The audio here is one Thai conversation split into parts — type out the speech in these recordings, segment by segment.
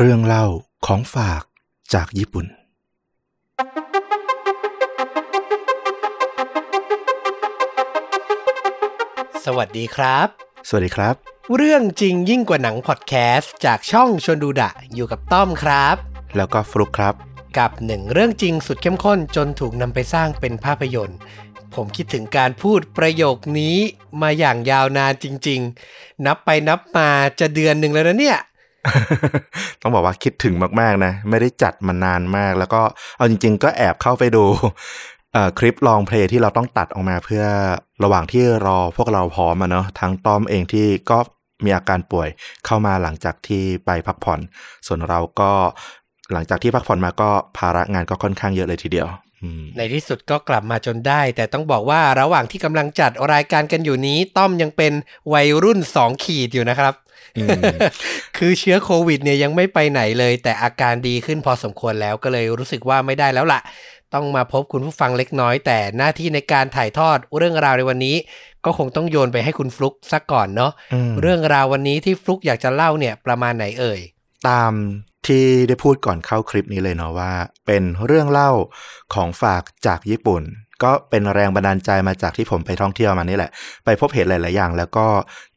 เรื่องเล่าของฝากจากญี่ปุ่น สวัสดีครับ สวัสดีครับ เรื่องจริงยิ่งกว่าหนังพอดแคสต์จากช่องชวนดูดะอยู่กับต้อมครับ แล้วก็ฟลุกครับ กับหนึ่งเรื่องจริงสุดเข้มข้นจนถูกนำไปสร้างเป็นภาพยนตร์ ผมคิดถึงการพูดประโยคนี้มาอย่างยาวนานจริง ๆ นับไปนับมาจะเดือนหนึ่งแล้วนะเนี่ย ต้องบอกว่าคิดถึงมากๆนะ ไม่ได้จัดมานานมาก แล้วก็เอาจริง ๆ ก็แอบเข้าไปดูคลิปลองเพลงที่เราต้องตัดออกมาเพื่อระหว่างที่รอพวกเราพร้อมอะเนาะทั้งต้อมเองที่ก็มีอาการป่วยเข้ามาหลังจากที่ไปพักผ่อน ส่วนเราก็หลังจากที่พักผ่อนมาก็ภาระงานก็ค่อนข้างเยอะเลยทีเดียวในที่สุดก็กลับมาจนได้ แต่ต้องบอกว่าระหว่างที่กำลังจัดรายการกันอยู่นี้ ต้อมยังเป็นวัยรุ่น 2 ขีดอยู่นะครับ คือเชื้อโควิดเนี่ยยังไม่ไปไหนเลย แต่อาการดีขึ้นพอสมควรแล้วก็เลยรู้สึกว่าไม่ได้แล้วล่ะ ต้องมาพบคุณผู้ฟังเล็กน้อย แต่หน้าที่ในการถ่ายทอดเรื่องราวในวันนี้ ก็คงต้องโยนไปให้คุณฟลุกซะก่อนเนาะอืมเรื่องราววันนี้ที่ฟลุกอยากจะเล่าเนี่ยประมาณไหนเอ่ยตามที่ได้พูดก่อนเข้าคลิปนี้เลยเนาะว่า เป็นเรื่องเล่าของฝากจากญี่ปุ่น ก็เป็นแรงบันดาลใจมาจากที่ผมไปท่องเที่ยวมานี่แหละ ไปพบเห็นหลาย ๆ อย่าง แล้วก็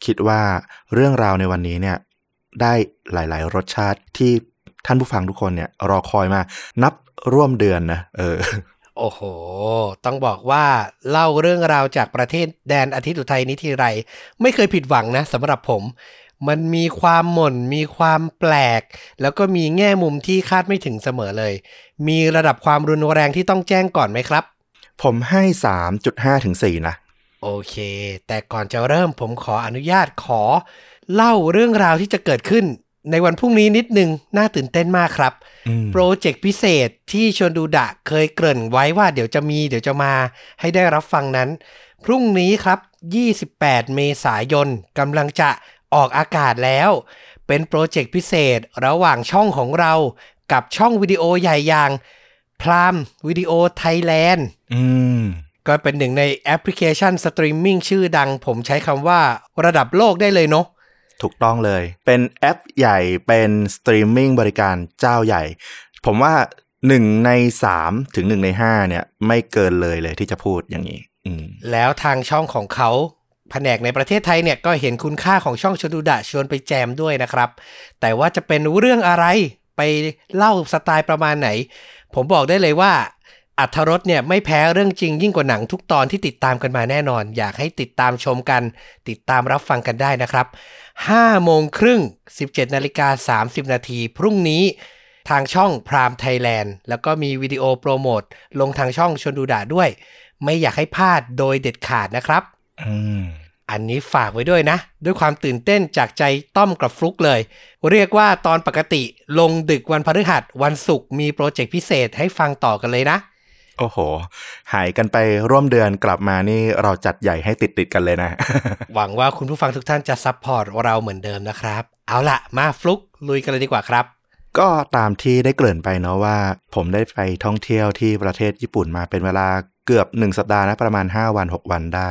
คิดว่าเรื่องราวในวันนี้เนี่ยได้หลาย ๆ รสชาติที่ท่านผู้ฟังทุกคนเนี่ยรอคอยมานับร่วมเดือนนะเออโอ้โห ต้องบอกว่าเล่าเรื่องราวจากประเทศแดนอาทิตย์อุทัยนี้ทีไร ไม่เคยผิดหวังนะสำหรับผม มันมีความหม่น มีความแปลก แล้วก็มีแง่มุมที่คาดไม่ถึงเสมอเลย มีระดับความรุนแรงที่ต้องแจ้งก่อนไหมครับ ผมให้3.5ถึง4นะ โอเค แต่ก่อนจะเริ่มผมขออนุญาตขอ เล่าเรื่องราวที่จะเกิดขึ้นในวันพรุ่งนี้นิดนึง น่าตื่นเต้นมากครับอืมโปรเจกต์พิเศษที่ชวนดูดะเคยเกริ่นไว้ว่าเดี๋ยวจะมีเดี๋ยวจะมาให้ได้รับฟังนั้น พรุ่งนี้ครับ 28 เมษายนกำลังจะออกอากาศแล้ว เป็นโปรเจกต์พิเศษระหว่างช่องของเรากับช่องวิดีโอใหญ่อย่าง Prime Video Thailand อืมก็เป็นหนึ่งในแอปพลิเคชันสตรีมมิ่งชื่อดัง ผมใช้คำว่าระดับโลกได้เลยเนาะถูกต้องเลย เป็นแอปใหญ่เป็นสตรีมมิ่งบริการเจ้าใหญ่ ผมว่าหนึ่งในสามถึงหนึ่งในห้าเนี่ย ไม่เกินเลยเลยที่จะพูดอย่างนี้อืมแล้วทางช่องของเขาแผนกในประเทศไทยเนี่ยก็เห็นคุณค่าของช่องชดูดะชวนไปแจมด้วยนะครับ แต่ว่าจะเป็นเรื่องอะไรไปเล่าสไตล์ประมาณไหน ผมบอกได้เลยว่า อัธรสเนี่ยไม่แพ้เรื่องจริงยิ่งกว่าหนังทุกตอนที่ติดตามกันมาแน่นอน อยากให้ติดตามชมกัน ติดตามรับฟังกันได้นะครับ5โมงครึ่ง 17นาฬิกา30 นาทีพรุ่งนี้ทางช่องพรามไทยแลนด์แล้วก็มีวิดีโอโปรโมท ลงทางช่องชวนดูดะด้วย ไม่อยากให้พลาดโดยเด็ดขาดนะครับอืมอันนี้ฝากไว้ด้วยนะ ด้วยความตื่นเต้นจากใจต้อมกับฟลุกเลย เรียกว่าตอนปกติลงดึกวันพฤหัสวันศุกร์มีโปรเจกต์พิเศษให้ฟังต่อกันเลยนะ โอ้โห หายกันไปร่วมเดือนกลับมานี่เราจัดใหญ่ให้ติดติดๆกันเลยนะ หวังว่าคุณผู้ฟังทุกท่านจะ support เราเหมือนเดิมนะครับ เอาละมาฟลุกลุยกันเลยดีกว่าครับ ก็ตามที่ได้เกริ่นไปเนาะว่า ผมได้ไปท่องเที่ยวที่ประเทศญี่ปุ่นมาเป็นเวลาเกือบหนึ่งสัปดาห์นะประมาณ 5 วัน 6 วันได้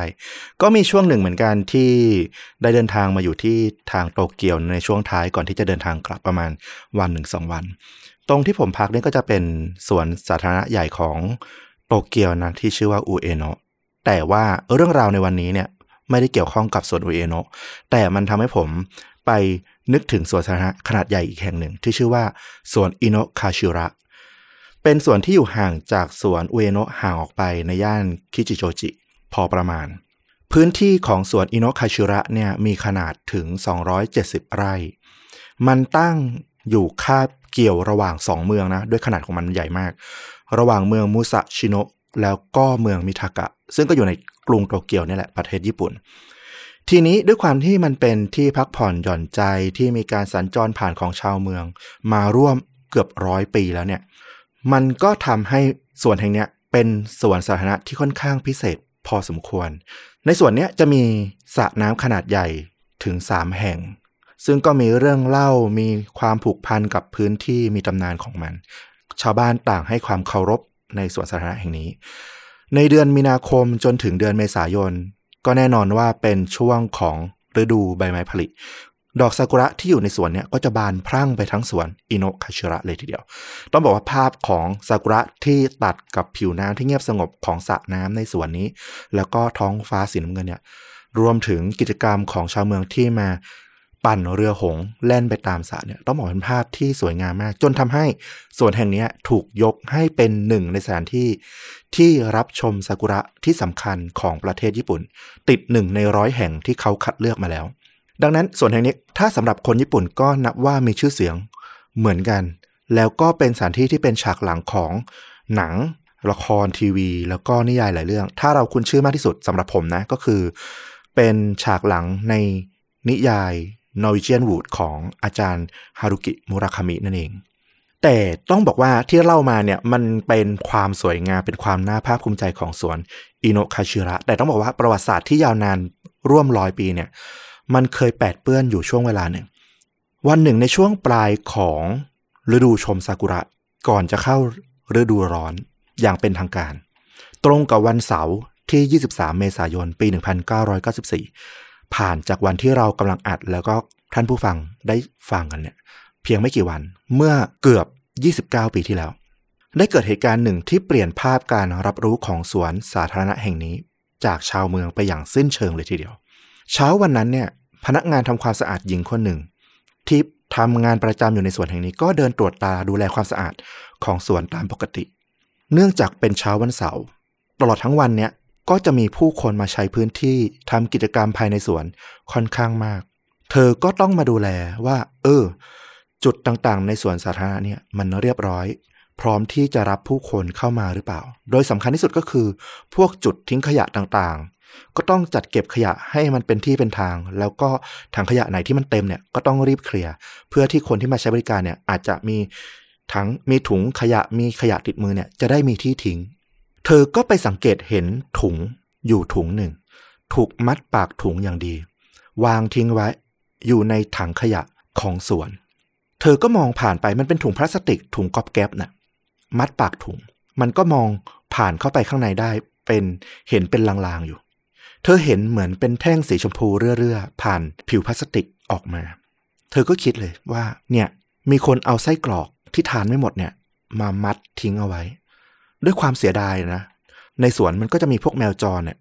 ก็มีช่วงหนึ่งเหมือนกันที่ได้เดินทางมาอยู่ที่ทางโตเกียวในช่วงท้ายก่อนที่จะเดินทางกลับประมาณวันหนึ่งสองวัน ตรงที่ผมพักเนี่ยก็จะเป็นสวนสาธารณะใหญ่ของโตเกียวนะที่ชื่อว่าอูเอโนะแต่ว่าเรื่องราวในวันนี้เนี่ยไม่ได้เกี่ยวข้องกับสวนอูเอโนะแต่มันทำให้ผมไปนึกถึงสวนสาธารณะขนาดใหญ่อีกแห่งหนึ่งที่ชื่อว่าสวนอิโนะคาชิระ เป็นสวนที่อยู่ห่างจากสวนอุเอโนะห่างออกไปในย่านคิจิโจจิ พอประมาณ พื้นที่ของสวนอิโนะคาชิระเนี่ยมีขนาดถึง 270 ไร่ มันตั้งอยู่คาบ เกี่ยวระหว่างสองเมืองนะ ด้วยขนาดของมันใหญ่มาก ระหว่างเมืองมุสะชิโนะแล้วก็เมืองมิทากะ ซึ่งก็อยู่ในกรุงโตเกียวนี่แหละประเทศญี่ปุ่น ทีนี้ด้วยความที่มันเป็นที่พักผ่อนหย่อนใจที่มีการสัญจรผ่านของชาวเมือง มาร่วมเกือบร้อยปีแล้วเนี่ยมันก็ทำให้สวนแห่งเนี้ยเป็นสวนสาธารณะที่ค่อนข้างพิเศษพอสมควร ในส่วนเนี้ยจะมีสระน้ำขนาดใหญ่ถึง 3 แห่ง ซึ่งก็มีเรื่องเล่ามีความผูกพันกับพื้นที่มีตำนานของมัน ชาวบ้านต่างให้ความเคารพในสวนสาธารณะแห่งนี้ ในเดือนมีนาคมจนถึงเดือนเมษายน ก็แน่นอนว่าเป็นช่วงของฤดูใบไม้ผลิดอกซากุระที่อยู่ในสวนเนี่ยก็จะบานพรั่งไปทั้งสวนอิโนคาชิระเลยทีเดียว ต้องบอกว่าภาพของซากุระที่ตัดกับผิวน้ำที่เงียบสงบของสระน้ำในสวนนี้ แล้วก็ท้องฟ้าสีน้ำเงินเนี่ย รวมถึงกิจกรรมของชาวเมืองที่มา ปั่นเรือหงแล่นไปตามสระเนี่ยต้องบอกเป็นภาพที่สวยงามมาก จนทำให้สวนแห่งนี้ถูกยกให้เป็นหนึ่งในสถานที่ที่รับชมซากุระที่สำคัญของประเทศญี่ปุ่น ติดหนึ่งในร้อยแห่งที่เขาคัดเลือกมาแล้ว ดังนั้นส่วนแห่งนี้ถ้าสำหรับคนญี่ปุ่นก็นับว่ามีชื่อเสียงเหมือนกัน แล้วก็เป็นสถานที่ที่เป็นฉากหลังของหนังละครทีวี แล้วก็นิยายหลายเรื่อง ถ้าเราคุ้นชื่อมากที่สุดสำหรับผมนะก็คือ เป็นฉากหลังในนิยาย Norwegian Wood ของอาจารย์ฮารุกิมุราคามินั่นเอง แต่ต้องบอกว่าที่เล่ามาเนี่ยมันเป็นความสวยงามเป็นความน่าภาคภูมิใจของสวนอิโนคาชิระ แต่ต้องบอกว่าประวัติศาสตร์ที่ยาวนานร่วมร้อยปีเนี่ยมันเคยแปดเปื้อนอยู่ช่วงเวลาหนึ่ง วันหนึ่งในช่วงปลายของฤดูชมซากุระก่อนจะเข้าฤดูร้อนอย่างเป็นทางการ ตรงกับวันเสาร์ที่ 23 เมษายน ปี 1994 ผ่านจากวันที่เรากำลังอัด แล้วก็ท่านผู้ฟังได้ฟังกันเนี่ย เพียงไม่กี่วันเมื่อเกือบ 29 ปีที่แล้ว ได้เกิดเหตุการณ์หนึ่งที่เปลี่ยนภาพการรับรู้ของสวนสาธารณะแห่งนี้ จากชาวเมืองไปอย่างสิ้นเชิงเลยทีเดียว เช้าวันนั้นเนี่ย พนักงานทำความสะอาดหญิงคนหนึ่ง ที่ทำงานประจำอยู่ในสวนแห่งนี้ ก็เดินตรวจตาดูแลความสะอาดของสวนตามปกติ เนื่องจากเป็นเช้าวันเสาร์ตลอดทั้งวันเนี่ย ก็จะมีผู้คนมาใช้พื้นที่ทำกิจกรรมภายในสวนค่อนข้างมาก เธอก็ต้องมาดูแลว่า เออ จุดต่างๆ ในสวนสาธารณะเนี่ยมันเรียบร้อย พร้อมที่จะรับผู้คนเข้ามาหรือเปล่า โดยสำคัญที่สุดก็คือ พวกจุดทิ้งขยะต่างๆ ก็ต้องจัดเก็บขยะให้มันเป็นที่เป็นทาง แล้วก็ถังขยะไหนที่มันเต็มเนี่ยก็ต้องรีบเคลียร์เพื่อที่คนที่มาใช้บริการเนี่ยอาจจะมีถังมีถุงขยะมีขยะติดมือเนี่ยจะได้มีที่ทิ้ง เธอก็ไปสังเกตเห็นถุงอยู่ถุงหนึ่ง ถูกมัดปากถุงอย่างดี วางทิ้งไว้ อยู่ในถังขยะของสวน เธอก็มองผ่านไปมันเป็นถุงพลาสติก ถุงก๊อบแก๊บน่ะ มัดปากถุง มันก็มองผ่านเข้าไปข้างในได้เป็นเห็นเป็นลางๆอยู่ เธอเห็นเหมือนเป็นแท่งสีชมพูเรื่อๆผ่านผิวพลาสติกออกมา เธอก็คิดเลยว่า เนี่ย มีคนเอาไส้กรอกที่ทานไม่หมดเนี่ย มามัดทิ้งเอาไว้ ด้วยความเสียดายนะ ในสวนมันก็จะมีพวกแมวจรเนี่ย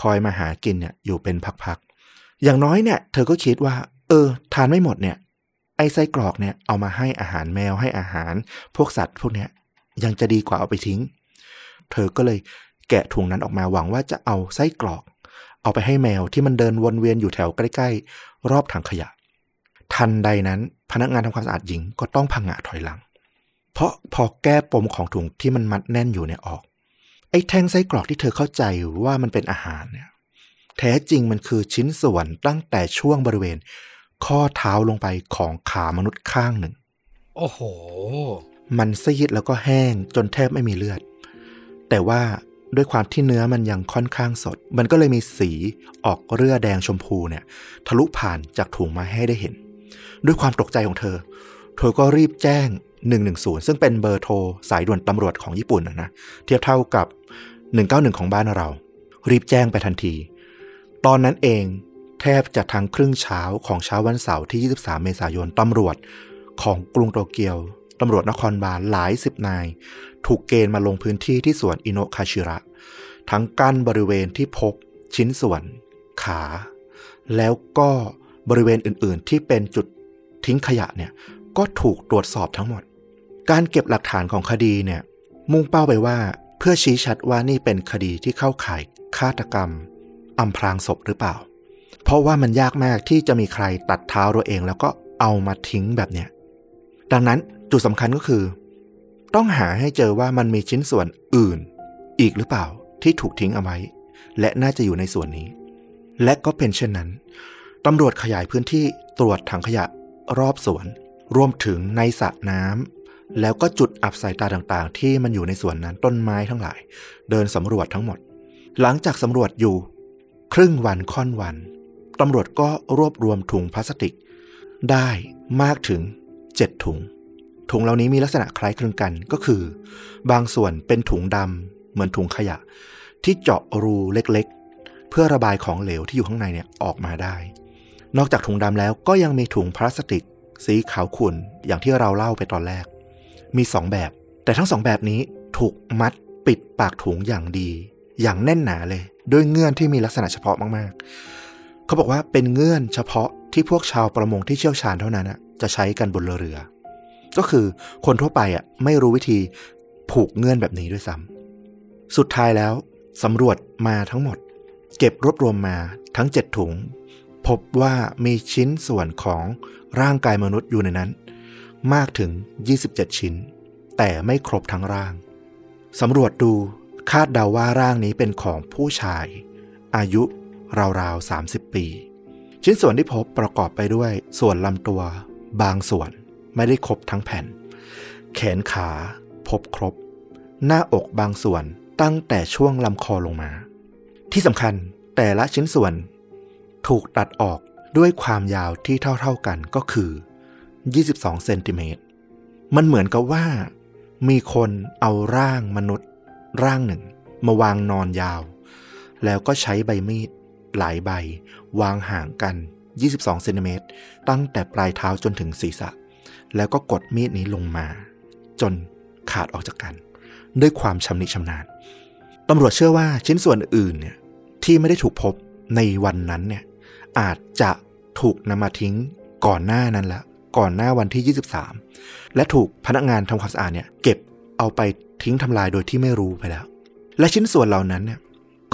คอยมาหากินเนี่ยอยู่เป็นพักๆ อย่างน้อยเนี่ย เธอก็คิดว่า เออ ทานไม่หมดเนี่ย ไอ้ไส้กรอกเนี่ยเอามาให้อาหารแมวให้อาหาร พวกสัตว์พวกเนี้ยยังจะดีกว่าเอาไปทิ้ง เธอก็เลยแกะถุงนั้นออกมาหวังว่าจะเอาไส้กรอก เอาไปให้แมวที่มันเดินวนเวียนอยู่แถวใกล้ๆ รอบถังขยะ ทันใดนั้นพนักงานทำความสะอาดหญิงก็ต้องพังงะถอยหลัง เพราะพอแก้ปมของถุงที่มันมัดแน่นอยู่เนี่ยออก ไอ้แท่งไส้กรอกที่เธอเข้าใจว่ามันเป็นอาหารเนี่ย แท้จริงมันคือชิ้นส่วนตั้งแต่ช่วงบริเวณ ข้อเท้าลงไปของขามนุษย์ข้างหนึ่ง โอ้โห มันซีดแล้วก็แห้งจนแทบไม่มีเลือด แต่ว่าด้วยความที่เนื้อมันยังค่อนข้างสด มันก็เลยมีสีออกเรือแดงชมพูเนี่ย ทะลุผ่านจากถุงมาให้ได้เห็น ด้วยความตกใจของเธอ เธอก็รีบแจ้ง 110 ซึ่งเป็นเบอร์โทรสายด่วนตำรวจของญี่ปุ่นนะนะเทียบเท่ากับ 191 ของบ้านเรา รีบแจ้งไปทันที ตอนนั้นเองแทบจะทั้งครึ่งเช้าของเช้าวันเสาร์ที่ 23 เมษายนตำรวจของกรุงโตเกียวตำรวจนครบาลหลายสิบนาย ถูกเกณฑ์มาลงพื้นที่ที่สวนอิโนคาชิระ ทั้งกั้นบริเวณที่พบชิ้นส่วน ขา แล้วก็บริเวณอื่นๆที่เป็นจุดทิ้งขยะเนี่ย ก็ถูกตรวจสอบทั้งหมด การเก็บหลักฐานของคดีเนี่ย มุ่งเป้าไปว่า เพื่อชี้ชัดว่านี่เป็นคดีที่เข้าข่ายฆาตกรรมอำพรางศพหรือเปล่า เพราะว่ามันยากมากที่จะมีใครตัดเท้าตัวเองแล้วก็เอามาทิ้งแบบเนี้ยดังนั้นจุดสำคัญก็คือ ต้องหาให้เจอว่ามันมีชิ้นส่วนอื่น อีกหรือเปล่าที่ถูกทิ้งเอาไว้ และน่าจะอยู่ในส่วนนี้ และก็เป็นเช่นนั้นตำรวจขยายพื้นที่ตรวจถังขยะรอบสวน รวมถึงในสระน้ำ แล้วก็จุดอับสายตาต่างๆ ที่มันอยู่ในสวนนั้นต้นไม้ทั้งหลาย เดินสำรวจทั้งหมด หลังจากสำรวจอยู่ ครึ่งวันค่อนวันตำรวจก็รวบรวมถุงพลาสติก ได้มากถึง7ถุง ถุงเหล่านี้มีลักษณะคล้ายคลึงกันก็คือ บางส่วนเป็นถุงดำเหมือนถุงขยะ ที่เจาะรูเล็กๆ เพื่อระบายของเหลวที่อยู่ข้างในเนี่ยออกมาได้ นอกจากถุงดำแล้วก็ยังมีถุงพลาสติก สีขาวขุ่นอย่างที่เราเล่าไปตอนแรก มีสองแบบ แต่ทั้งสองแบบนี้ถูกมัดปิดปากถุงอย่างดี อย่างแน่นหนาเลย ด้วยเงื่อนที่มีลักษณะเฉพาะมากๆ เขาบอกว่าเป็นเงื่อนเฉพาะที่พวกชาวประมงที่เชี่ยวชาญเท่านั้นจะใช้กันบนเรือ ก็คือคนทั่วไปอะไม่รู้วิธีผูกเงื่อนแบบนี้ด้วยซ้ำสุดท้ายแล้วสำรวจมาทั้งหมด เก็บรวบรวมมาทั้ง7ถุง พบว่ามีชิ้นส่วนของร่างกายมนุษย์อยู่ในนั้น มากถึง 27 ชิ้น แต่ไม่ครบทั้งร่าง สำรวจดูคาดเดาว่าร่างนี้เป็นของผู้ชาย อายุราวๆ 30 ปี ชิ้นส่วนที่พบประกอบไปด้วยส่วนลำตัว บางส่วนไม่ได้ครบทั้งแผ่น แขนขาพบครบ หน้าอกบางส่วนตั้งแต่ช่วงลำคอลงมา ที่สำคัญแต่ละชิ้นส่วน ถูกตัดออกด้วยความยาวที่เท่าๆกันก็คือ 22เซนติเมตร มันเหมือนกับว่า มีคนเอาร่างมนุษย์ ร่างหนึ่ง มาวางนอนยาว แล้วก็ใช้ใบมีดหลายใบ วางห่างกัน 22เซนติเมตร ตั้งแต่ปลายเท้าจนถึงศีรษะ แล้วก็กดมีดนี้ลงมา จนขาดออกจากกัน ด้วยความชำนิชำนาญตำรวจเชื่อว่าชิ้นส่วนอื่นเนี่ยที่ไม่ได้ถูกพบในวันนั้นเนี่ยอาจจะถูกนำมาทิ้งก่อนหน้านั้นละ ก่อนหน้าวันที่ 23 และถูกพนักงานทำความสะอาดเนี่ยเก็บเอาไปทิ้งทำลายโดยที่ไม่รู้ไปแล้ว และชิ้นส่วนเหล่านั้นเนี่ย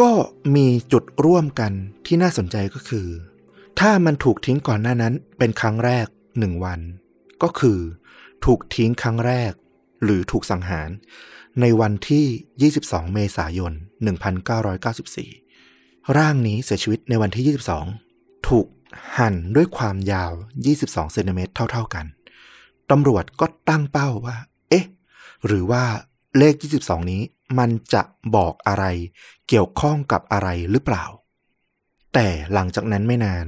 ก็มีจุดร่วมกันที่น่าสนใจก็คือ ถ้ามันถูกทิ้งก่อนหน้านั้นเป็นครั้งแรกหนึ่งวัน ก็คือ ถูกทิ้งครั้งแรก หรือถูกสังหาร ในวันที่ 22 เมษายน 1994 ร่างนี้เสียชีวิตในวันที่ 22 ถูก หั่นด้วยความยาว 22เซนติเมตรเท่า ๆกันตำรวจก็ตั้งเป้าว่า เอ๊ะ หรือว่าเลข 22 นี้ มันจะบอกอะไร เกี่ยวข้องกับอะไรหรือเปล่า แต่หลังจากนั้นไม่นาน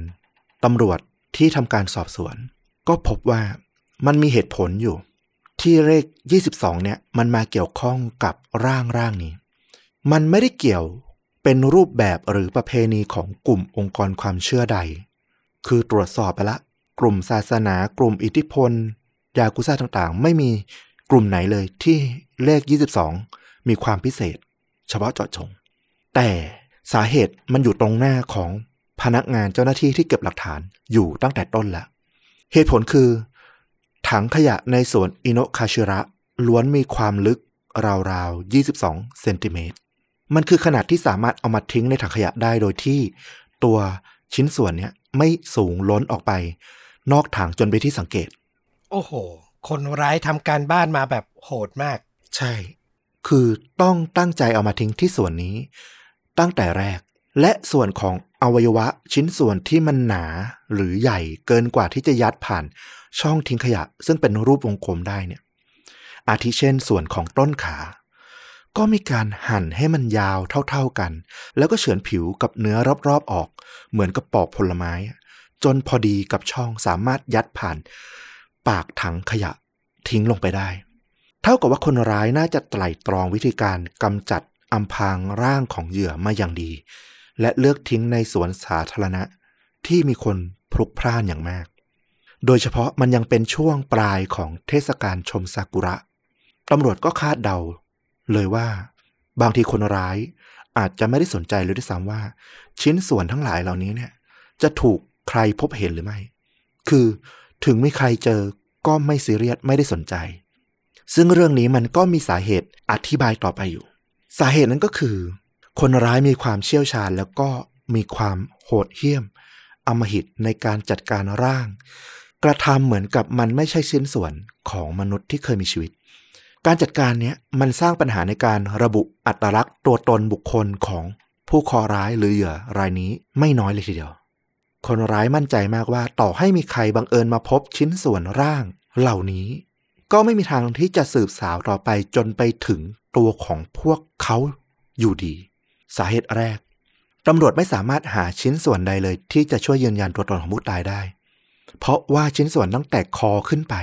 ตำรวจที่ทำการสอบสวน ก็พบว่ามันมีเหตุผลอยู่ ที่เลข 22 เนี่ย มันมาเกี่ยวข้องกับร่างร่างนี้ มันไม่ได้เกี่ยวเป็นรูปแบบหรือประเพณีของกลุ่มองค์กรความเชื่อใด คือตรวจสอบไปละ กลุ่มศาสนากลุ่มอิทธิพล ยากุซ่าต่างๆ ไม่มีกลุ่มไหนเลยที่เลข 22 มีความพิเศษ เฉพาะเจาะจง แต่สาเหตุมันอยู่ตรงหน้าของพนักงานเจ้าหน้าที่ที่เก็บหลักฐานอยู่ตั้งแต่ต้นแล้วเหตุผลคือ ถังขยะในสวนอิโนคาชิระล้วนมีความลึกราวๆ 22 เซนติเมตร มันคือขนาดที่สามารถเอามาทิ้งในถังขยะได้โดยที่ตัว ชิ้นส่วนเนี้ยไม่สูงล้นออกไป นอกถังจนไปนที่สังเกต โอ้โห คนร้ายทำการบ้านมาแบบโหดมาก ใช่ คือต้องตั้งใจเอามาทิ้งที่ส่วนนี้ ตั้งแต่แรก และส่วนของอวัยวะชิ้นส่วนที่มันหนาหรือใหญ่เกินกว่าที่จะยัดผ่าน ช่องทิ้งขยะ ซึ่งเป็นรูปวงกลมได้เนี่ย อาทิเช่นส่วนของต้นขา ก็มีการหั่นให้มันยาวเท่าๆกัน แล้วก็เฉือนผิวกับเนื้อรอบๆออก เหมือนกับปอกผลไม้ จนพอดีกับช่องสามารถยัดผ่าน ปากถังขยะทิ้งลงไปได้ เท่ากับว่าคนร้ายน่าจะไตร่ตรองวิธีการกำจัดอำพรางร่างของเหยื่อมาอย่างดี และเลือกทิ้งในสวนสาธารณะ ที่มีคนพลุกพล่านอย่างมาก โดยเฉพาะมันยังเป็นช่วงปลายของเทศกาลชมซากุระตำรวจก็คาดเดา เลยว่า บางทีคนร้ายอาจจะไม่ได้สนใจเลยด้วยซ้ำว่า ชิ้นส่วนทั้งหลายเหล่านี้เนี่ย จะถูกใครพบเห็นหรือไม่ คือถึงไม่ใครเจอก็ไม่ซีเรียสไม่ได้สนใจ ซึ่งเรื่องนี้มันก็มีสาเหตุอธิบายต่อไปอยู่ สาเหตุนั้นก็คือ คนร้ายมีความเชี่ยวชาญแล้วก็มีความโหดเหี้ยมอำมหิตในการจัดการร่าง กระทำเหมือนกับมันไม่ใช่ชิ้นส่วนของมนุษย์ที่เคยมีชีวิต การจัดการเนี้ยมันสร้างปัญหาในการระบุอัตลักษณ์ตัวตนบุคคลของผู้คอร้ายหรือเหยื่อรายนี้ไม่น้อยเลยทีเดียว คนร้ายมั่นใจมากว่าต่อให้มีใครบังเอิญมาพบชิ้นส่วนร่าง เหล่านี้ ก็ไม่มีทางที่จะสืบสาวต่อไปจนไปถึงตัวของพวกเขาอยู่ดี สาเหตุแรกตำรวจไม่สามารถหาชิ้นส่วนใดเลย ที่จะช่วยยืนยันตัวตนของผู้ตายได้ เพราะว่าชิ้นส่วนตั้งแต่คอขึ้นไป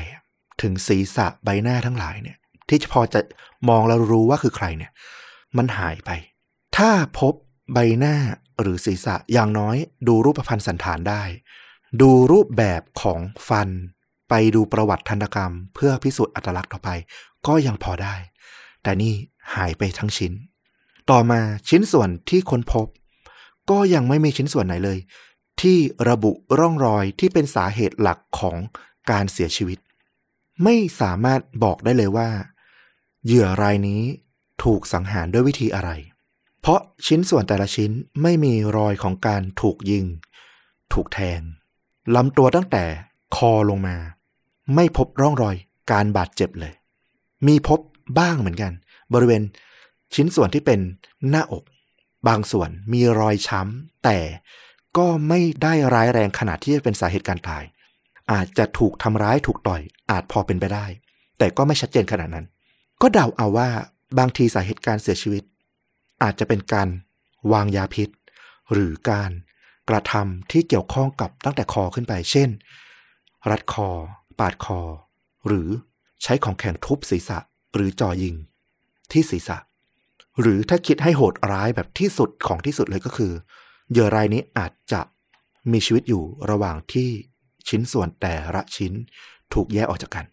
ถึงศีรษะใบหน้าทั้งหลายเนี่ย ที่พอจะมองแล้วรู้ว่าคือใครเนี่ย มันหายไป ถ้าพบใบหน้าหรือศีรษะอย่างน้อยดูรูปพรรณสันฐานได้ ดูรูปแบบของฟัน ไปดูประวัติทันตกรรม เพื่อพิสูจน์อัตลักษณ์ต่อไป ก็ยังพอได้ แต่นี่หายไปทั้งชิ้น ต่อมาชิ้นส่วนที่ค้นพบ ก็ยังไม่มีชิ้นส่วนไหนเลย ที่ระบุร่องรอยที่เป็นสาเหตุหลักของการเสียชีวิต ไม่สามารถบอกได้เลยว่า เหยื่อรายนี้ถูกสังหารด้วยวิธีอะไร เพราะชิ้นส่วนแต่ละชิ้นไม่มีรอยของการถูกยิง ถูกแทงลำตัวตั้งแต่คอลงมา ไม่พบร่องรอยการบาดเจ็บเลย มีพบบ้างเหมือนกัน บริเวณชิ้นส่วนที่เป็นหน้าอก บางส่วนมีรอยช้ำ แต่ก็ไม่ได้ร้ายแรงขนาดที่จะเป็นสาเหตุการตาย อาจจะถูกทำร้ายถูกต่อยอาจพอเป็นไปได้ แต่ก็ไม่ชัดเจนขนาดนั้น ก็เดาเอาว่าบางทีสาเหตุการเสียชีวิต อาจจะเป็นการวางยาพิษ หรือการกระทำที่เกี่ยวข้องกับตั้งแต่คอขึ้นไป เช่น รัดคอ ปาดคอ หรือใช้ของแข็งทุบศีรษะ หรือจ่อยิง ที่ศีรษะ หรือถ้าคิดให้โหดร้ายแบบที่สุดของที่สุดเลยก็คือเหยื่อรายนี้อาจจะมีชีวิตอยู่ระหว่างที่ชิ้นส่วนแต่ละชิ้นถูกแยกออกจากกัน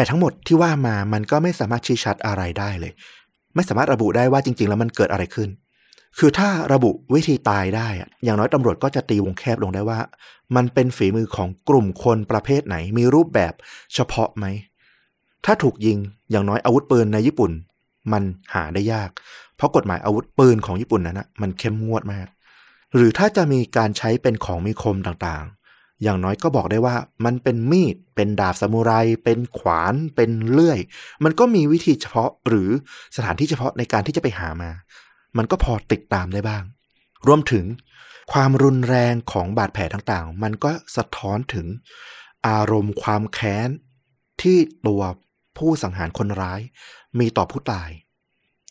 แต่ทั้งหมดที่ว่ามามันก็ไม่สามารถชี้ชัดอะไรได้เลย ไม่สามารถระบุได้ว่าจริง ๆ แล้วมันเกิดอะไรขึ้น คือถ้าระบุวิธีตายได้อย่างน้อยตำรวจก็จะตีวงแคบลงได้ว่า มันเป็นฝีมือของกลุ่มคนประเภทไหน มีรูปแบบเฉพาะไหมถ้าถูกยิงอย่างน้อยอาวุธปืนในญี่ปุ่น มันหาได้ยาก เพราะกฎหมายอาวุธปืนของญี่ปุ่นนั้นนะมันเข้มงวดมาก หรือถ้าจะมีการใช้เป็นของมีคมต่างๆ อย่างน้อยก็บอกได้ว่ามันเป็นมีด เป็นดาบซามูไร เป็นขวาน เป็นเลื่อย มันก็มีวิธีเฉพาะหรือสถานที่เฉพาะในการที่จะไปหามา มันก็พอติดตามได้บ้าง รวมถึงความรุนแรงของบาดแผลต่างๆ มันก็สะท้อนถึงอารมณ์ความแค้น ที่ตัวผู้สังหารคนร้าย มีต่อผู้ตาย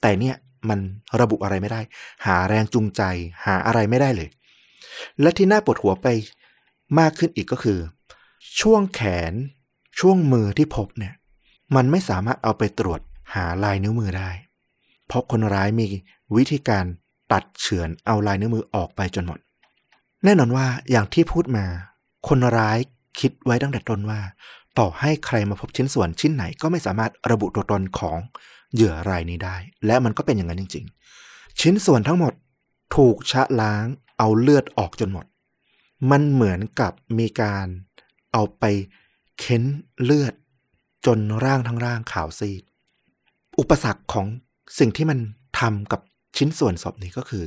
แต่เนี่ยมันระบุอะไรไม่ได้ หาแรงจูงใจ หาอะไรไม่ได้เลย และที่น่าปวดหัวไป มากขึ้นอีกก็คือ ช่วงแขนช่วงมือที่พบเนี่ย มันไม่สามารถเอาไปตรวจหาลายนิ้วมือได้ เพราะคนร้ายมีวิธีการตัดเฉือนเอาลายนิ้วมือออกไปจนหมด แน่นอนว่าอย่างที่พูดมา คนร้ายคิดไว้ตั้งแต่ต้นว่า ต่อให้ใครมาพบชิ้นส่วนชิ้นไหนก็ไม่สามารถระบุตัวตนของเหยื่อรายนี้ได้ และมันก็เป็นอย่างนั้นจริง ๆ ชิ้นส่วนทั้งหมดถูกชะล้างเอาเลือดออกจนหมด มันเหมือนกับมีการเอาไปเค้นเลือด จนร่างทั้งร่างขาวซีด อุปสรรคของสิ่งที่มันทำกับชิ้นส่วนศพนี้ก็คือ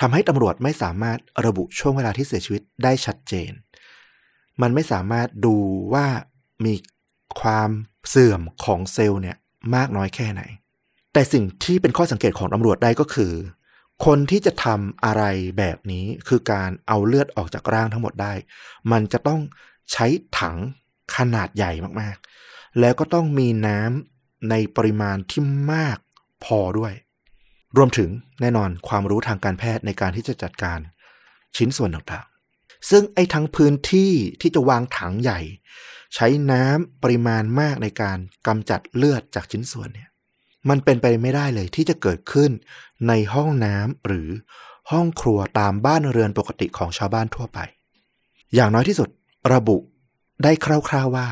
ทำให้ตำรวจไม่สามารถระบุช่วงเวลาที่เสียชีวิตได้ชัดเจน มันไม่สามารถดูว่ามีความเสื่อมของเซลล์เนี่ยมากน้อยแค่ไหน แต่สิ่งที่เป็นข้อสังเกตของตำรวจได้ก็คือ คนที่จะทำอะไรแบบนี้คือการเอาเลือดออกจากร่างทั้งหมดได้ มันจะต้องใช้ถังขนาดใหญ่มากๆ แล้วก็ต้องมีน้ำในปริมาณที่มากพอด้วย รวมถึงแน่นอนความรู้ทางการแพทย์ในการที่จะจัดการชิ้นส่วนต่างๆ ซึ่งไอ้ทั้งพื้นที่ที่จะวางถังใหญ่ ใช้น้ำปริมาณมากในการกำจัดเลือดจากชิ้นส่วนเนี่ย มันเป็นไปไม่ได้เลยที่จะเกิดขึ้นในห้องน้ำหรือห้องครัวตามบ้านเรือนปกติของชาวบ้านทั่วไป อย่างน้อยที่สุดระบุได้คร่าวๆว่า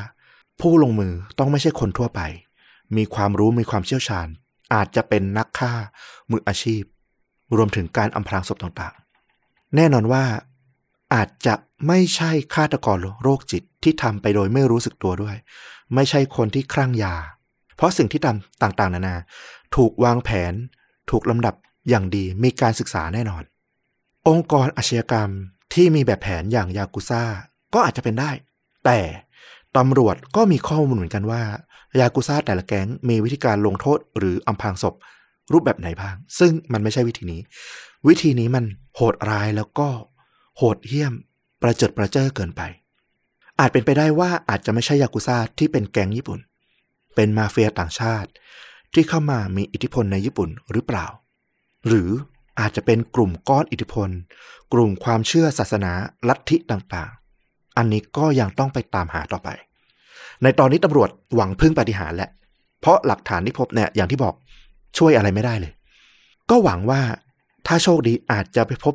ผู้ลงมือต้องไม่ใช่คนทั่วไป มีความรู้มีความเชี่ยวชาญ อาจจะเป็นนักฆ่ามืออาชีพ รวมถึงการอำพรางศพต่างๆ แน่นอนว่าอาจจะไม่ใช่ฆาตกรโรคจิตที่ทำไปโดยไม่รู้สึกตัวด้วย ไม่ใช่คนที่คลั่งยา เพราะสิ่งที่ทำต่างๆ นานา ถูกวางแผน ถูกลำดับอย่างดีมีการศึกษาแน่นอน องค์กรอาชญากรรมที่มีแบบแผนอย่างยากุซ่าก็อาจจะเป็นได้ แต่ตำรวจก็มีข้อมูลเหมือนกันว่ายากุซ่าแต่ละแก๊งมีวิธีการลงโทษหรืออำพรางศพรูปแบบไหนบ้าง ซึ่งมันไม่ใช่วิธีนี้ วิธีนี้มันโหดร้ายแล้วก็โหดเหี้ยม ประเจิดประเจ้อเกินไป อาจเป็นไปได้ว่าอาจจะไม่ใช่ยากุซ่าที่เป็นแก๊งญี่ปุ่น เป็นมาเฟียต่างชาติ ที่เข้ามามีอิทธิพลในญี่ปุ่นหรือเปล่า หรืออาจจะเป็นกลุ่มก้อนอิทธิพล กลุ่มความเชื่อศาสนาลัทธิต่างๆ อันนี้ก็ยังต้องไปตามหาต่อไป ในตอนนี้ตำรวจหวังพึ่งปฏิหารแหละ เพราะหลักฐานที่พบเนี่ยอย่างที่บอกช่วยอะไรไม่ได้เลย ก็หวังว่าถ้าโชคดีอาจจะไปพบ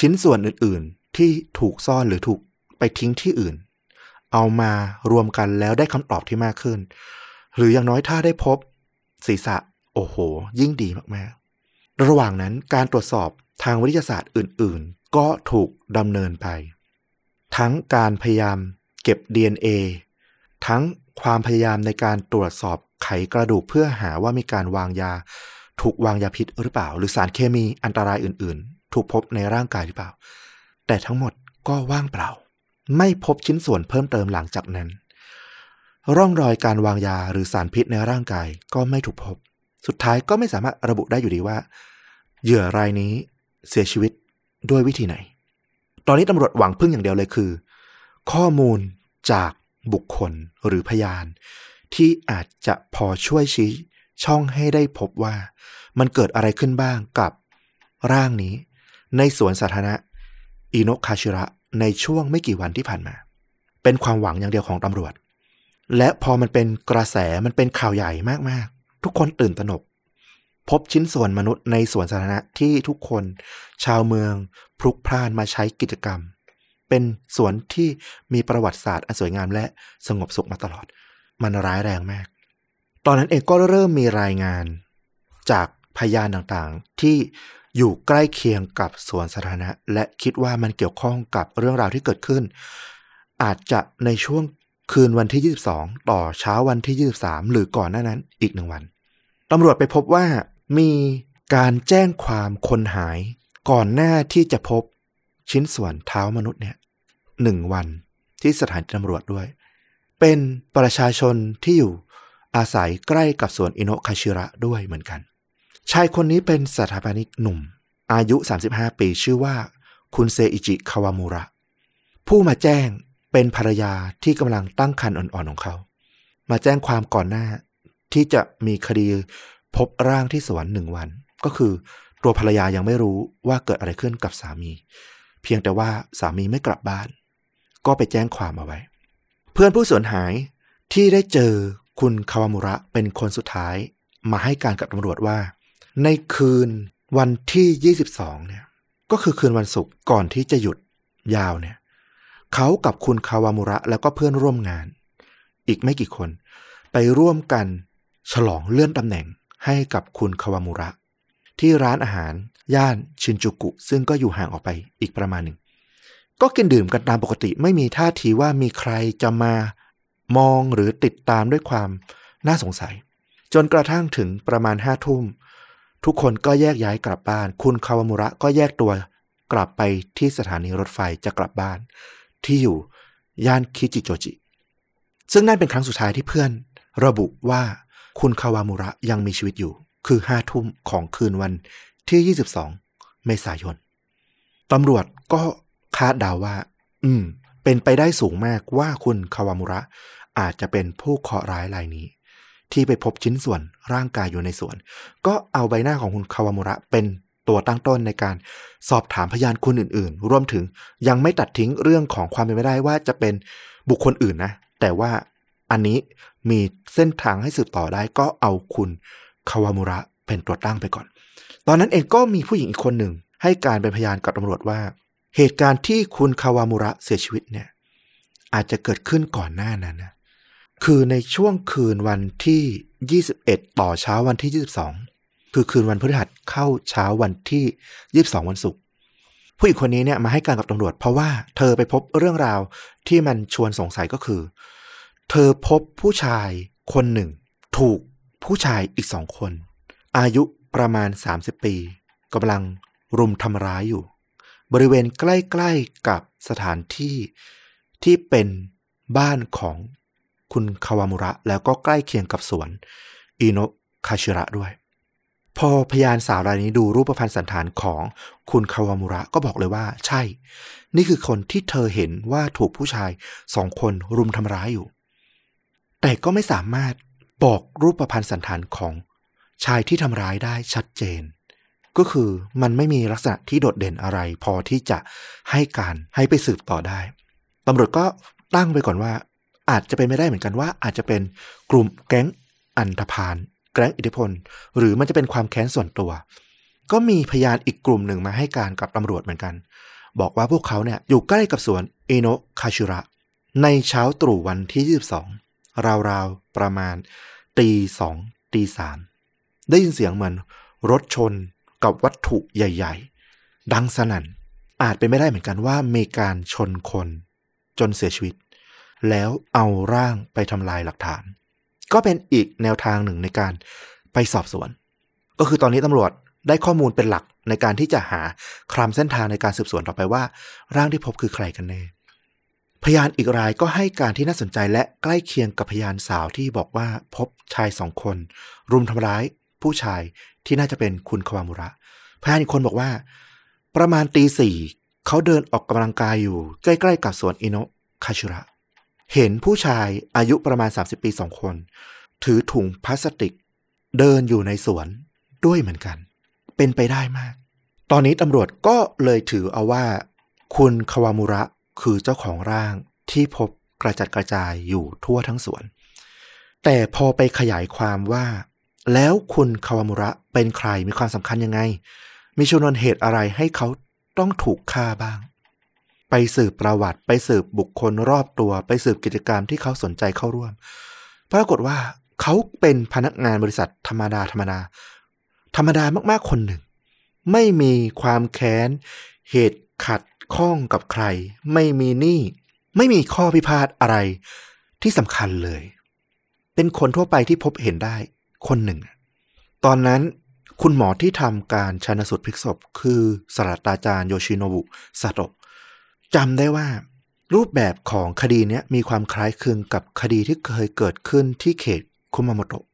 ชิ้นส่วนอื่นที่ถูกซ่อนหรือถูกไปทิ้งที่อื่น เอามารวมกันแล้วได้คำตอบที่มากขึ้น หรืออย่างน้อยถ้าได้พบ ศีรษะ โอ้โห ยิ่งดีมากๆ ระหว่างนั้นการตรวจสอบทางวิทยาศาสตร์อื่น ๆ ก็ถูกดำเนินไป ทั้งการพยายามเก็บ DNA ทั้งความพยายามในการตรวจสอบไขกระดูกเพื่อหาว่ามีการวางยา ถูกวางยาพิษหรือเปล่า หรือสารเคมีอันตรายอื่น ๆ ถูกพบในร่างกายหรือเปล่า แต่ทั้งหมดก็ว่างเปล่า ไม่พบชิ้นส่วนเพิ่มเติมหลังจากนั้น ร่องรอยการวางยาหรือสารพิษในร่างกายก็ไม่ถูกพบ สุดท้ายก็ไม่สามารถระบุได้อยู่ดีว่า เหยื่อรายนี้เสียชีวิตด้วยวิธีไหน ตอนนี้ตำรวจหวังพึ่งอย่างเดียวเลยคือ ข้อมูลจากบุคคลหรือพยาน ที่อาจจะพอช่วยชี้ ช่องให้ได้พบว่า มันเกิดอะไรขึ้นบ้างกับร่างนี้ ในสวนสาธารณะอิโนคาชิระในช่วงไม่กี่วันที่ผ่านมา เป็นความหวังอย่างเดียวของตำรวจ และพอมันเป็นกระแสมันเป็นข่าวใหญ่มากๆ ทุกคนตื่นตระหนก พบชิ้นส่วนมนุษย์ในสวนสาธารณะที่ทุกคน ชาวเมืองพลุกพล่านมาใช้กิจกรรม เป็นสวนที่มีประวัติศาสตร์อันสวยงามและสงบสุขมาตลอด มันร้ายแรงมาก ตอนนั้นเองก็เริ่มมีรายงาน จากพยานต่างๆ ที่อยู่ใกล้เคียงกับสวนสาธารณะ และคิดว่ามันเกี่ยวข้องกับเรื่องราวที่เกิดขึ้น อาจจะในช่วง คืนวันที่ 22 ต่อเช้าวันที่ 23 หรือก่อนหน้านั้นอีกหนึ่งวันตำรวจไปพบว่ามีการแจ้งความคนหาย ก่อนหน้าที่จะพบชิ้นส่วนเท้ามนุษย์เนี่ยหนึ่งวันที่สถานีตำรวจด้วย เป็นประชาชนที่อยู่อาศัยใกล้กับสวนอิโนะคาชิระด้วยเหมือนกัน ชายคนนี้เป็นสถาปนิกหนุ่ม อายุ 35 ปีชื่อว่า คุณเซอิจิคาวามูระ ผู้มาแจ้ง เป็นภรรยาที่กำลังตั้งครรภ์อ่อนๆของเขา มาแจ้งความก่อนหน้า ที่จะมีคดีพบร่างที่สวนหนึ่งวัน ก็คือตัวภรรยายังไม่รู้ว่าเกิดอะไรขึ้นกับสามี เพียงแต่ว่าสามีไม่กลับบ้าน ก็ไปแจ้งความเอาไว้ เพื่อนผู้สูญหายที่ได้เจอคุณคาวามุระเป็นคนสุดท้าย มาให้การกับตำรวจว่า ในคืนวันที่ 22 เนี่ย ก็คือคืนวันศุกร์ก่อนที่จะหยุดยาวเนี่ย เขากับคุณคาวามุระแล้วก็เพื่อนร่วมงาน อีกไม่กี่คน ไปร่วมกันฉลองเลื่อนตำแหน่งให้กับคุณคาวามุระ ที่ร้านอาหารย่านชินจูกุ ซึ่งก็อยู่ห่างออกไปอีกประมาณหนึ่ง ก็กินดื่มกันตามปกติไม่มีท่าทีว่ามีใครจะมามองหรือติดตามด้วยความน่าสงสัย จนกระทั่งถึงประมาณห้าทุ่ม ทุกคนก็แยกย้ายกลับบ้าน คุณคาวามุระก็แยกตัวกลับไปที่สถานีรถไฟจะกลับบ้าน ที่อยู่ย่านคิจิโจจิ ซึ่งนั่นเป็นครั้งสุดท้ายที่เพื่อน ระบุว่าคุณคาวามุระยังมีชีวิตอยู่ คือห้าทุ่มของคืนวันที่ 22 เมษายน ตำรวจก็คาดเดาว่า อืม เป็นไปได้สูงมากว่าคุณคาวามุระ อาจจะเป็นผู้เคราะห์ร้ายรายนี้ ที่ไปพบชิ้นส่วนร่างกายอยู่ในสวน ก็เอาใบหน้าของคุณคาวามุระเป็น ตัวตั้งต้นในการสอบถามพยานคนอื่น ๆ รวมถึงยังไม่ตัดทิ้งเรื่องของความเป็นไปได้ว่าจะเป็นบุคคลอื่นนะ แต่ว่าอันนี้มีเส้นทางให้สืบต่อได้ก็เอาคุณคาวามุระเป็นตัวตั้งไปก่อน ตอนนั้นเองก็มีผู้หญิงอีกคนหนึ่ง ให้การเป็นพยานกับตำรวจว่า เหตุการณ์ที่คุณคาวามุระเสียชีวิตเนี่ย อาจจะเกิดขึ้นก่อนหน้านั้นนะคือในช่วงคืนวันที่ 21 ต่อเช้าวันที่22 คือคืนวันพฤหัสเข้าเช้าวันที่ 22 วันศุกร์ผู้หญิงคนนี้เนี่ยมาให้การกับตำรวจ เพราะว่าเธอไปพบเรื่องราวที่มันชวนสงสัยก็คือ เธอพบผู้ชายคนหนึ่ง ถูกผู้ชายอีกสองคน อายุประมาณ 30 ปีกำลังรุมทำร้ายอยู่ บริเวณใกล้ๆกับสถานที่ที่เป็นบ้านของคุณคาวามุระ แล้วก็ใกล้เคียงกับสวนอิโนคาชิระด้วย พอพยานสาวรายนี้ดูรูปพรรณสันฐานของคุณคาวามุระก็บอกเลยว่า ใช่ นี่คือคนที่เธอเห็นว่าถูกผู้ชายสองคนรุมทำร้ายอยู่ แต่ก็ไม่สามารถบอกรูปพรรณสันฐานของชายที่ทำร้ายได้ชัดเจน ก็คือมันไม่มีลักษณะที่โดดเด่นอะไร พอที่จะให้การให้ไปสืบต่อได้ตำรวจก็ตั้งไปก่อนว่า อาจจะเป็นไม่ได้เหมือนกันว่า อาจจะเป็นกลุ่มแก๊งอันธพาล แก๊งอิทธิพล หรือมันจะเป็นความแค้นส่วนตัว ก็มีพยานอีกกลุ่มหนึ่งมาให้การกับตำรวจเหมือนกัน บอกว่าพวกเขาเนี่ยอยู่ใกล้กับสวนเอโนะคาชิระ ในเช้าตรู่วันที่ 22 ราวๆ ประมาณตีสองตีสามได้ยินเสียงเหมือน รถชนกับวัตถุใหญ่ ๆ ดังสนั่น อาจเป็นไม่ได้เหมือนกันว่ามีการชนคน จนเสียชีวิต แล้วเอาร่างไปทำลายหลักฐาน ก็เป็นอีกแนวทางหนึ่งในการไปสอบสวน ก็คือตอนนี้ตำรวจได้ข้อมูลเป็นหลักในการที่จะหาคลำเส้นทางในการสืบสวนต่อไปว่า ร่างที่พบคือใครกันแน่พยานอีกรายก็ให้การที่น่าสนใจและใกล้เคียงกับพยานสาวที่บอกว่าพบชายสองคน รุมทำร้ายผู้ชายที่น่าจะเป็นคุณคาวามุระ พยานอีกคนบอกว่า ประมาณตีสี่เขาเดินออกกำลังกายอยู่ใกล้ ๆ กับสวนอิโนะคาชิระ เห็นผู้ชายอายุประมาณ 30 ปีสองคน ถือถุงพลาสติก เดินอยู่ในสวนด้วยเหมือนกัน เป็นไปได้มาก ตอนนี้ตำรวจก็เลยถือเอาว่า คุณคาวามุระคือเจ้าของร่างที่พบกระจัดกระจายอยู่ทั่วทั้งสวน แต่พอไปขยายความว่า แล้วคุณคาวามุระเป็นใครมีความสำคัญยังไง มีชนวนเหตุอะไรให้เขาต้องถูกฆ่าบ้าง ไปสืบประวัติ ไปสืบบุคคลรอบตัว ไปสืบกิจกรรมที่เขาสนใจเข้าร่วม ปรากฏว่าเขาเป็นพนักงานบริษัทธรรมดาธรรมดา ธรรมดามากๆคนหนึ่ง ไม่มีความแค้น เหตุขัดข้องกับใคร ไม่มีหนี้ไม่มีข้อพิพาทอะไรที่สำคัญเลย เป็นคนทั่วไปที่พบเห็นได้คนหนึ่ง ตอนนั้นคุณหมอที่ทำการชันสูตรพลิกศพ คือศาสตราจารย์โยชิโนบุซาโตะ จำได้ว่า รูปแบบของคดีนี้มีความคล้ายคลึงกับคดีที่เคยเกิดขึ้นที่เขตคุมาโมโตะ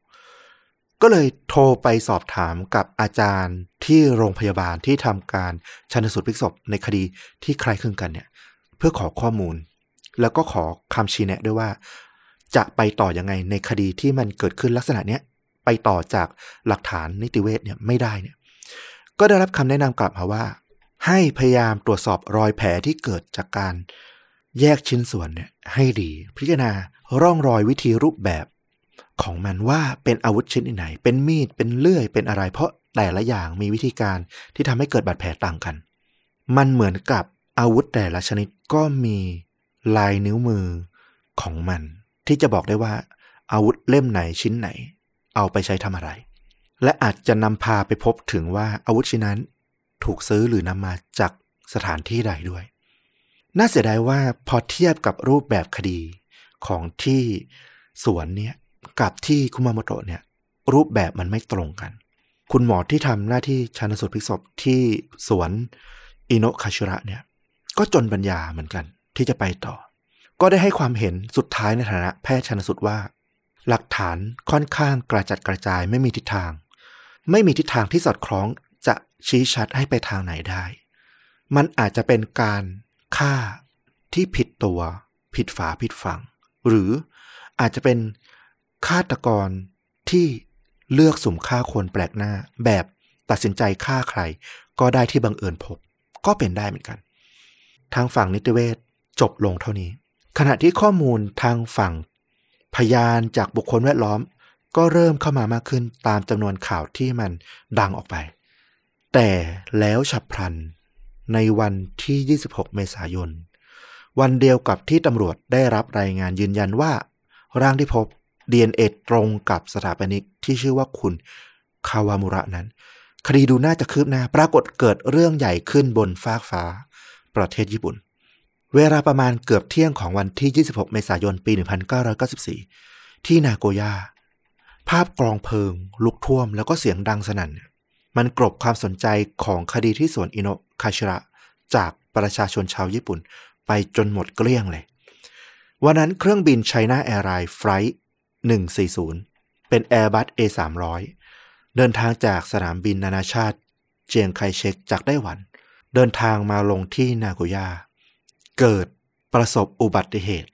ก็เลยโทรไปสอบถามกับอาจารย์ที่โรงพยาบาลที่ทำการชันสูตรพลิกศพในคดีที่คล้ายคลึงกันเนี่ย เพื่อขอข้อมูล แล้วก็ขอคำชี้แนะด้วยว่า จะไปต่อยังไงในคดีที่มันเกิดขึ้นลักษณะเนี้ยไปต่อจากหลักฐานนิติเวชเนี่ยไม่ได้เนี่ย ก็ได้รับคำแนะนำกลับมาว่า ให้พยายามตรวจสอบรอยแผลที่เกิดจากการแยกชิ้นส่วนเนี่ยให้ดี พิจารณาร่องรอยวิธีรูปแบบของมันว่าเป็นอาวุธชนิดไหน เป็นมีดเป็นเลื่อยเป็นอะไร เพราะแต่ละอย่างมีวิธีการที่ทำให้เกิดบาดแผลต่างกัน มันเหมือนกับอาวุธแต่ละชนิดก็มีลายนิ้วมือของมัน ที่จะบอกได้ว่า อาวุธเล่มไหนชิ้นไหน เอาไปใช้ทำอะไร และอาจจะนำพาไปพบถึงว่าอาวุธชิ้นนั้น ถูกซื้อหรือนำมาจากสถานที่ใดด้วย น่าเสียดายว่าพอเทียบกับรูปแบบคดีของที่สวนเนี่ยกับที่คุมาโมโตะเนี่ย รูปแบบมันไม่ตรงกัน คุณหมอที่ทำหน้าที่ชันสูตรพลิกศพที่สวนอิโนคาชิระเนี่ย ก็จนปัญญาเหมือนกันที่จะไปต่อ ก็ได้ให้ความเห็นสุดท้ายในฐานะแพทย์ชันสูตรว่า หลักฐานค่อนข้างกระจัดกระจายไม่มีทิศทาง ไม่มีทิศทางที่สอดคล้อง ชี้ชัดให้ไปทางไหนได้ มันอาจจะเป็นการฆ่าที่ผิดตัว ผิดฝาผิดฝัง หรืออาจจะเป็นฆาตกรที่เลือกสุ่มฆ่าคนแปลกหน้า แบบตัดสินใจฆ่าใคร ก็ได้ที่บังเอิญพบ ก็เป็นได้เหมือนกัน ทางฝั่งนิติเวชจบลงเท่านี้ ขณะที่ข้อมูลทางฝั่งพยานจากบุคคลแวดล้อม ก็เริ่มเข้ามามากขึ้นตามจำนวนข่าวที่มันดังออกไป แต่แล้วฉับพลัน ในวันที่ 26 เมษายน วันเดียวกับที่ตำรวจได้รับรายงานยืนยันว่า ร่างที่พบ DNA ตรงกับสถาปนิกที่ชื่อว่าคุณคาวามุระนั้น คดีดูน่าจะคืบหน้า ปรากฏเกิดเรื่องใหญ่ขึ้นบนฟากฟ้า ประเทศญี่ปุ่น เวลาประมาณเกือบเที่ยงของวันที่ 26 เมษายน ปี 1994 ที่นาโกย่าภาพกองเพลิง ลุกท่วมแล้วก็เสียงดังสนั่น มันกลบความสนใจของคดีที่สวนอิโนคาชิระ จากประชาชนชาวญี่ปุ่น ไปจนหมดเกลี้ยงเลย วันนั้นเครื่องบิน China Airlines flight 140 เป็น Airbus A300 เดินทางจากสนามบินนานาชาติ เจียงไคเชกจากไต้หวัน เดินทางมาลงที่นาโกย่าเกิดประสบอุบัติเหตุ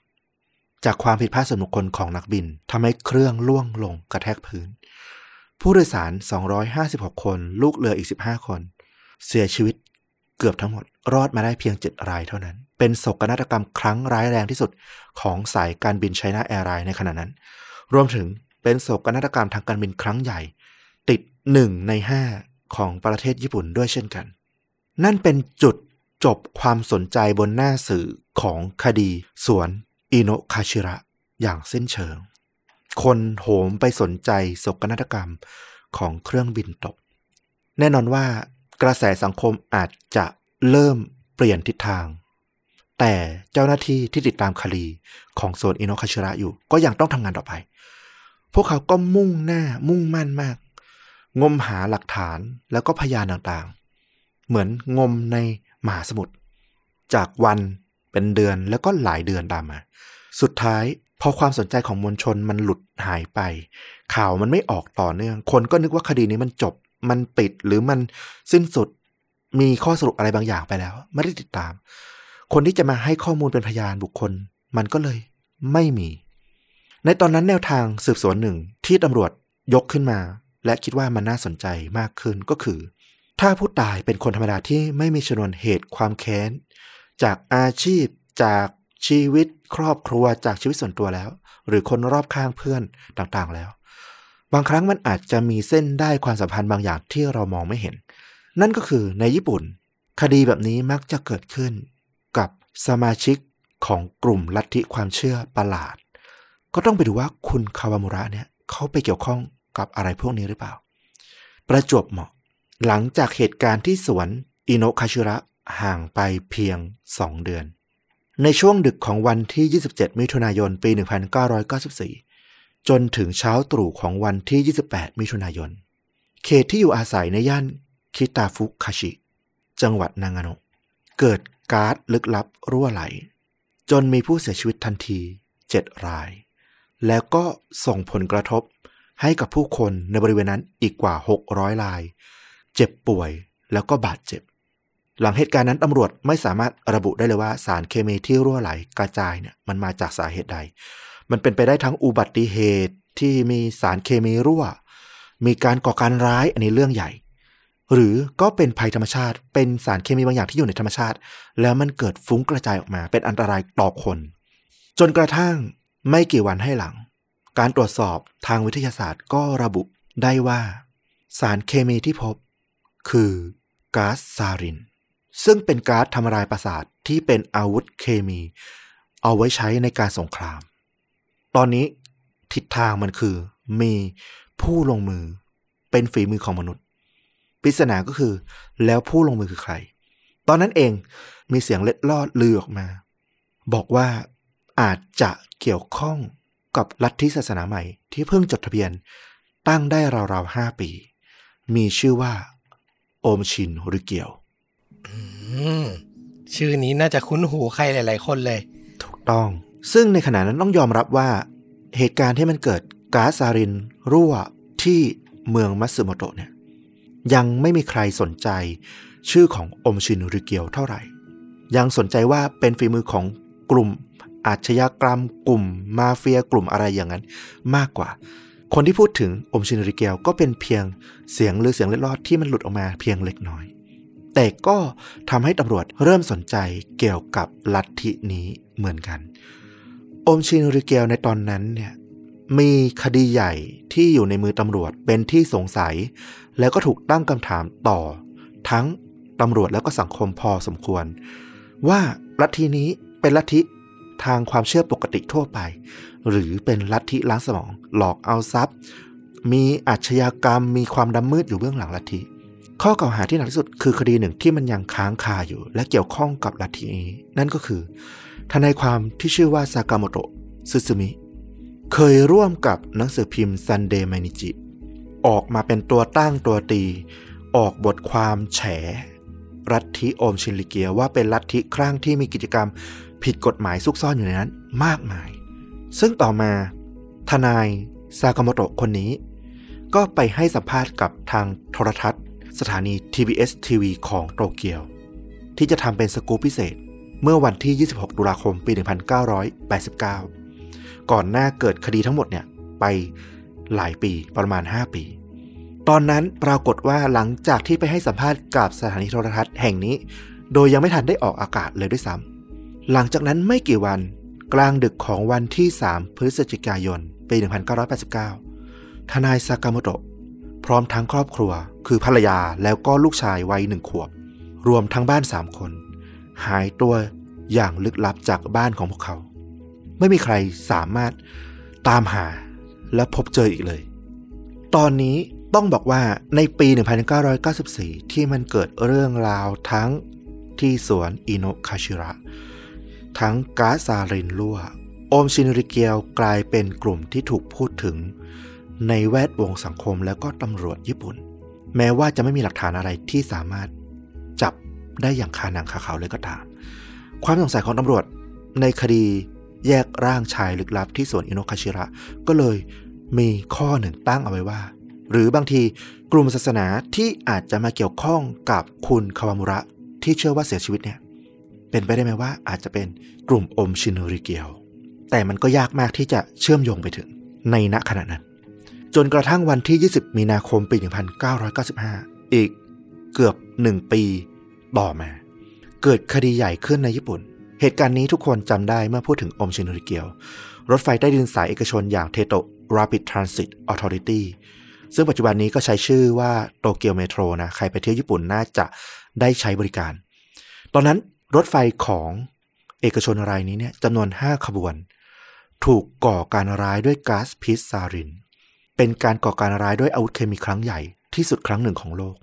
จากความผิดพลาดส่วนบุคคลของนักบินทำให้เครื่องล่วงลงกระแทกพื้น ผู้โดยสาร 256 คน ลูกเรืออีก 15 คน เสียชีวิตเกือบทั้งหมด รอดมาได้เพียง 7 รายเท่านั้น เป็นโศกนาฏกรรมครั้งร้ายแรงที่สุดของสายการบินไชน่าแอร์ไลน์ในขณะนั้น รวมถึงเป็นโศกนาฏกรรมทางการบินครั้งใหญ่ ติดหนึ่งในห้าของประเทศญี่ปุ่นด้วยเช่นกัน นั่นเป็นจุดจบความสนใจบนหน้าสื่อของคดี สวนอิโนคาชิระอย่างสิ้นเชิง คนโหมไปสนใจโศกนาฏกรรมของเครื่องบินตก แน่นอนว่ากระแสสังคมอาจจะเริ่มเปลี่ยนทิศทาง แต่เจ้าหน้าที่ที่ติดตามคดีของโซนอินโนคาชิระอยู่ ก็ยังต้องทำงานต่อไป พวกเขาก็มุ่งหน้ามุ่งมั่นมาก งมหาหลักฐานแล้วก็พยานต่างๆ เหมือนงมในมหาสมุทรจากวันเป็นเดือนแล้วก็หลายเดือนตามมา สุดท้าย พอความสนใจของมวลชนมันหลุดหายไป ข่าวมันไม่ออกต่อเนื่อง คนก็นึกว่าคดีนี้มันจบ มันปิดหรือมันสิ้นสุดมีข้อสรุปอะไรบางอย่างไปแล้ว ไม่ได้ติดตาม คนที่จะมาให้ข้อมูลเป็นพยานบุคคล มันก็เลยไม่มี ในตอนนั้นแนวทางสืบสวนหนึ่งที่ตำรวจยกขึ้นมา และคิดว่ามันน่าสนใจมากขึ้นก็คือ ถ้าผู้ตายเป็นคนธรรมดาที่ไม่มีชนวนเหตุความแค้น จากอาชีพจาก ชีวิตครอบครัวจากชีวิตส่วนตัวแล้ว หรือคนรอบข้างเพื่อนต่างๆแล้ว บางครั้งมันอาจจะมีเส้นได้ความสัมพันธ์บางอย่างที่เรามองไม่เห็น นั่นก็คือในญี่ปุ่น คดีแบบนี้มักจะเกิดขึ้นกับสมาชิกของกลุ่มลัทธิความเชื่อประหลาด ก็ต้องไปดูว่าคุณคาวามุระเนี่ยเขาไปเกี่ยวข้องกับอะไรพวกนี้หรือเปล่า ประจวบเหมาะ หลังจากเหตุการณ์ที่สวนอิโนคาชิระห่างไปเพียง2เดือน ในช่วงดึกของวันที่ 27 มิถุนายน ปี 1994 จนถึงเช้าตรู่ของวันที่ 28 มิถุนายน เขตที่อยู่อาศัยในย่านคิตาฟุคาชิ จังหวัดนางาโนะเกิดก๊าซลึกลับรั่วไหล จนมีผู้เสียชีวิตทันที 7 ราย แล้วก็ส่งผลกระทบให้กับผู้คนในบริเวณนั้นอีกกว่า 600 ราย เจ็บป่วยแล้วก็บาดเจ็บ หลังเหตุการณ์นั้นตำรวจไม่สามารถระบุได้เลยว่าสารเคมีที่รั่วไหลกระจายเนี่ยมันมาจากสาเหตุใด มันเป็นไปได้ทั้งอุบัติเหตุที่มีสารเคมีรั่ว มีการก่อการร้ายอันนี้เรื่องใหญ่ หรือก็เป็นภัยธรรมชาติ เป็นสารเคมีบางอย่างที่อยู่ในธรรมชาติ แล้วมันเกิดฟุ้งกระจายออกมา เป็นอันตรายต่อคน จนกระทั่งไม่กี่วันให้หลัง การตรวจสอบทางวิทยาศาสตร์ก็ระบุได้ว่า สารเคมีที่พบ คือก๊าซซาริน ซึ่งเป็นก๊าซทำลายประสาทที่เป็นอาวุธเคมี เอาไว้ใช้ในการสงคราม ตอนนี้ทิศทางมันคือ มีผู้ลงมือเป็นฝีมือของมนุษย์ปริศนาก็คือ แล้วผู้ลงมือคือใคร ตอนนั้นเองมีเสียงเล็ดลอดลือออกมา บอกว่าอาจจะเกี่ยวข้องกับลัทธิศาสนาใหม่ที่เพิ่งจดทะเบียน ตั้งได้ราวๆห้าปี มีชื่อว่า โอมชินหรือเกียว ชื่อนี้น่าจะคุ้นหูใครหลาย ๆ คนเลย ถูกต้อง ซึ่งในขณะนั้นต้องยอมรับว่า เหตุการณ์ที่มันเกิดก๊าซซารินรั่วที่เมืองมัตสึโมโตะเนี่ย ยังไม่มีใครสนใจ ชื่อของอมชินริเกียวเท่าไหร่ ยังสนใจว่าเป็นฝีมือของกลุ่มอาชญากรรม กลุ่มมาเฟียกลุ่มอะไรอย่างนั้น มากกว่า คนที่พูดถึงอมชินริเกียวก็เป็นเพียงเสียงหรือเสียงเล็ดลอดที่มันหลุดออกมาเพียงเล็กน้อย แต่ก็ทำให้ตำรวจเริ่มสนใจเกี่ยวกับลัทธินี้เหมือนกัน อมชินริเกียวในตอนนั้นเนี่ยมีคดีใหญ่ที่อยู่ในมือตำรวจเป็นที่สงสัย แล้วก็ถูกตั้งคำถามต่อ ทั้งตำรวจแล้วก็สังคมพอสมควร ว่าลัทธินี้เป็นลัทธิทางความเชื่อปกติทั่วไป หรือเป็นลัทธิล้างสมอง หลอกเอาทรัพย์ มีอาชญากรรม มีความดำมืดอยู่เบื้องหลังลัทธิ ข้อกล่าวหาที่หนักที่สุดคือคดีหนึ่งที่มันยังค้างคาอยู่ และเกี่ยวข้องกับลัทธินี้ นั่นก็คือทนายความที่ชื่อว่าซากาโมโตะซึซึมิเคยร่วมกับหนังสือพิมพ์ Sunday Mainichi ออกมาเป็นตัวตั้งตัวตี ออกบทความแฉลัทธิโอมชินริเกียว่าเป็นลัทธิคลั่งที่มีกิจกรรมผิดกฎหมายซุกซ่อนอยู่ในนั้นมากมาย ซึ่งต่อมา ทนายซากาโมโตะคนนี้ ก็ไปให้สัมภาษณ์กับทางโทรทัศน์ สถานี TBS TV ของโตเกียว ที่จะทำเป็นสกู๊ปพิเศษ เมื่อวันที่ 26 ตุลาคม ปี 1989 ก่อนหน้าเกิดคดีทั้งหมดเนี่ยไปหลายปีประมาณ 5 ปี ตอนนั้นปรากฏว่าหลังจากที่ไปให้สัมภาษณ์กับสถานีโทรทัศน์แห่งนี้ โดยยังไม่ทันได้ออกอากาศเลยด้วยซ้ำหลังจากนั้นไม่กี่วันกลางดึกของวันที่ 3 พฤศจิกายน ปี 1989 ทนายซากามโตะ พร้อมทั้งครอบครัว คือภรรยาแล้วก็ลูกชายวัยหนึ่งขวบ รวมทั้งบ้าน3คน หายตัวอย่างลึกลับจากบ้านของพวกเขา ไม่มีใครสามารถตามหาและพบเจออีกเลย ตอนนี้ต้องบอกว่าในปี 1994 ที่มันเกิดเรื่องราวทั้งที่สวนอิโนคาชิระ ทั้งก๊าซซารินรั่ว โอมชินริเกียวกลายเป็นกลุ่มที่ถูกพูดถึง ในแวดวงสังคมแล้วก็ตำรวจญี่ปุ่น แม้ว่าจะไม่มีหลักฐานอะไรที่สามารถจับได้อย่างคาหนังคาเขาเลยก็ตาม ความสงสัยของตำรวจในคดีแยกร่างชายลึกลับที่สวนอินโนคาชิระ ก็เลยมีข้อหนึ่งตั้งเอาไว้ว่า หรือบางทีกลุ่มศาสนาที่อาจจะมาเกี่ยวข้องกับคุณคาวามุระที่เชื่อว่าเสียชีวิตเนี่ยเป็นไปได้ไหมว่าอาจจะเป็นกลุ่มอมชินริเกียว แต่มันก็ยากมากที่จะเชื่อมโยงไปถึงในณขณะนั้น จนกระทั่งวันที่ 20 มีนาคมปี 1995 อีกเกือบ1ปีต่อมา เกิดคดีใหญ่ขึ้นในญี่ปุ่น เหตุการณ์นี้ทุกคนจำได้เมื่อพูดถึงอมชินริเกียว รถไฟใต้ดินสายเอกชนอย่างเทโต Rapid Transit Authority ซึ่งปัจจุบันนี้ก็ใช้ชื่อว่าโตเกียวเมโทรนะ ใครไปเที่ยวญี่ปุ่นน่าจะได้ใช้บริการ ตอนนั้นรถไฟของเอกชนรายนี้เนี่ยจำนวน 5 ขบวน ถูกก่อการร้ายด้วยก๊าซพิษซาริน เป็นการก่อการร้ายด้วยอาวุธเคมีครั้งใหญ่ที่สุดครั้งหนึ่งของโลก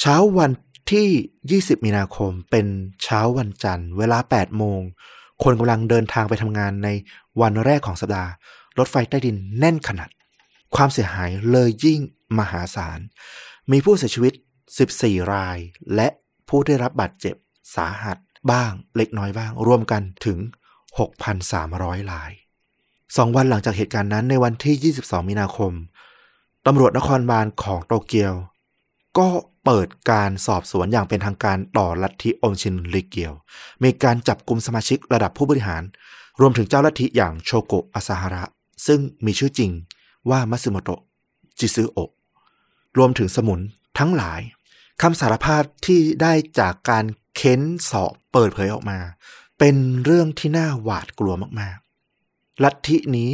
เช้าวันที่ 20 มีนาคมเป็นเช้าวันจันทร์ เวลา 8 โมง คนกำลังเดินทางไปทำงานในวันแรกของสัปดาห์ รถไฟใต้ดินแน่นขนาด ความเสียหายเลยยิ่งมหาศาล มีผู้เสียชีวิต 14 ราย และผู้ได้รับบาดเจ็บสาหัสบ้างเล็กน้อยบ้าง รวมกันถึง 6,300 ราย สองวันหลังจากเหตุการณ์นั้นในวันที่ 22 มีนาคม ตำรวจนครบาลของโตเกียว ก็เปิดการสอบสวนอย่างเป็นทางการต่อลัทธิอมชินริเกียว มีการจับกลุ่มสมาชิกระดับผู้บริหาร รวมถึงเจ้าลัทธิอย่างโชโกะอาซาฮาระ ซึ่งมีชื่อจริงว่ามัตสึโมโตะจิซึโอะรวมถึงสมุนทั้งหลายคำสารภาพที่ได้จากการเค้นสอบเปิดเผยออกมา เป็นเรื่องที่น่าหวาดกลัวมาก ลัทธินี้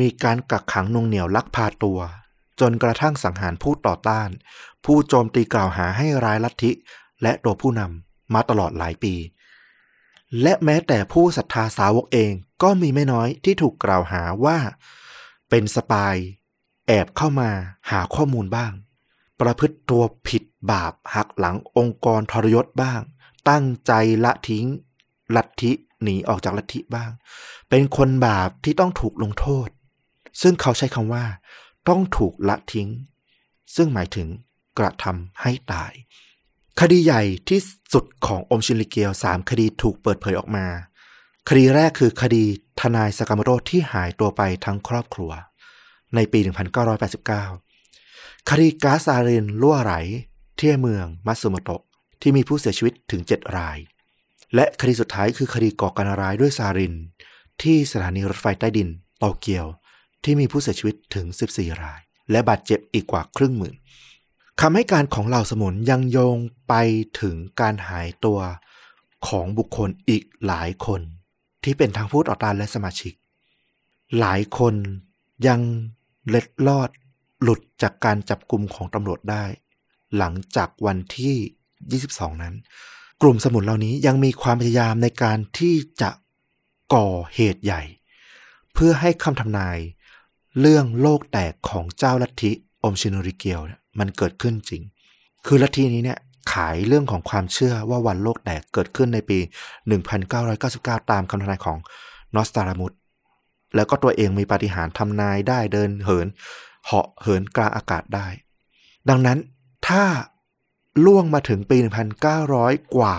มีการกักขังนงเหนียวลักพาตัว จนกระทั่งสังหารผู้ต่อต้าน ผู้โจมตีกล่าวหาให้ร้ายลัทธิ และตัวผู้นำมาตลอดหลายปี และแม้แต่ผู้ศรัทธาสาวกเองก็มีไม่น้อยที่ถูกกล่าวหาว่า เป็นสปาย แอบเข้ามาหาข้อมูลบ้าง ประพฤติตัวผิดบาปหักหลังองค์กรทรยศบ้าง ตั้งใจละทิ้ง ลัทธิ หนีออกจากลัทธิบ้าง เป็นคนบาปที่ต้องถูกลงโทษ ซึ่งเขาใช้คำว่า ต้องถูกละทิ้ง ซึ่งหมายถึงกระทำให้ตาย คดีใหญ่ที่สุดของอมชินริเกียวสามคดีถูกเปิดเผยออกมา คดีแรกคือคดีทนายสกามโรที่หายตัวไปทั้งครอบครัว ในปี 1989 คดีก๊าซซารินรั่วไหลที่เมืองมัตสึโมโตะที่มีผู้เสียชีวิตถึง 7 ราย และคดีสุดท้ายคือคดีก่อการร้ายด้วยซาริน ที่สถานีรถไฟใต้ดินโตเกียว ที่มีผู้เสียชีวิตถึง 14 ราย และบาดเจ็บอีกกว่าครึ่งหมื่นคำให้การของเหล่าสมุนยังโยงไปถึงการหายตัวของบุคคลอีกหลายคน ที่เป็นทั้งผู้ต่อต้านและสมาชิก หลายคนยังเล็ดลอดหลุดจากการจับกลุ่มของตำรวจได้ หลังจากวันที่ 22 นั้น กลุ่มสมุนเหล่านี้ยังมีความพยายามในการที่จะก่อเหตุใหญ่ เพื่อให้คำทำนาย เรื่องโลกแตกของเจ้าลัทธิอมชินริเกียวเนี่ยมันเกิดขึ้นจริง คือลัทธินี้เนี่ยขายเรื่องของความเชื่อว่าวันโลกแตกเกิดขึ้นในปี 1999 ตามคำทำนายของนอสตารามุสแล้วก็ตัวเองมีปาฏิหาริย์ทำนายได้เดินเหิน เหาะเหินกลางอากาศได้ ดังนั้นถ้า ล่วงมาถึงปี 1900 กว่า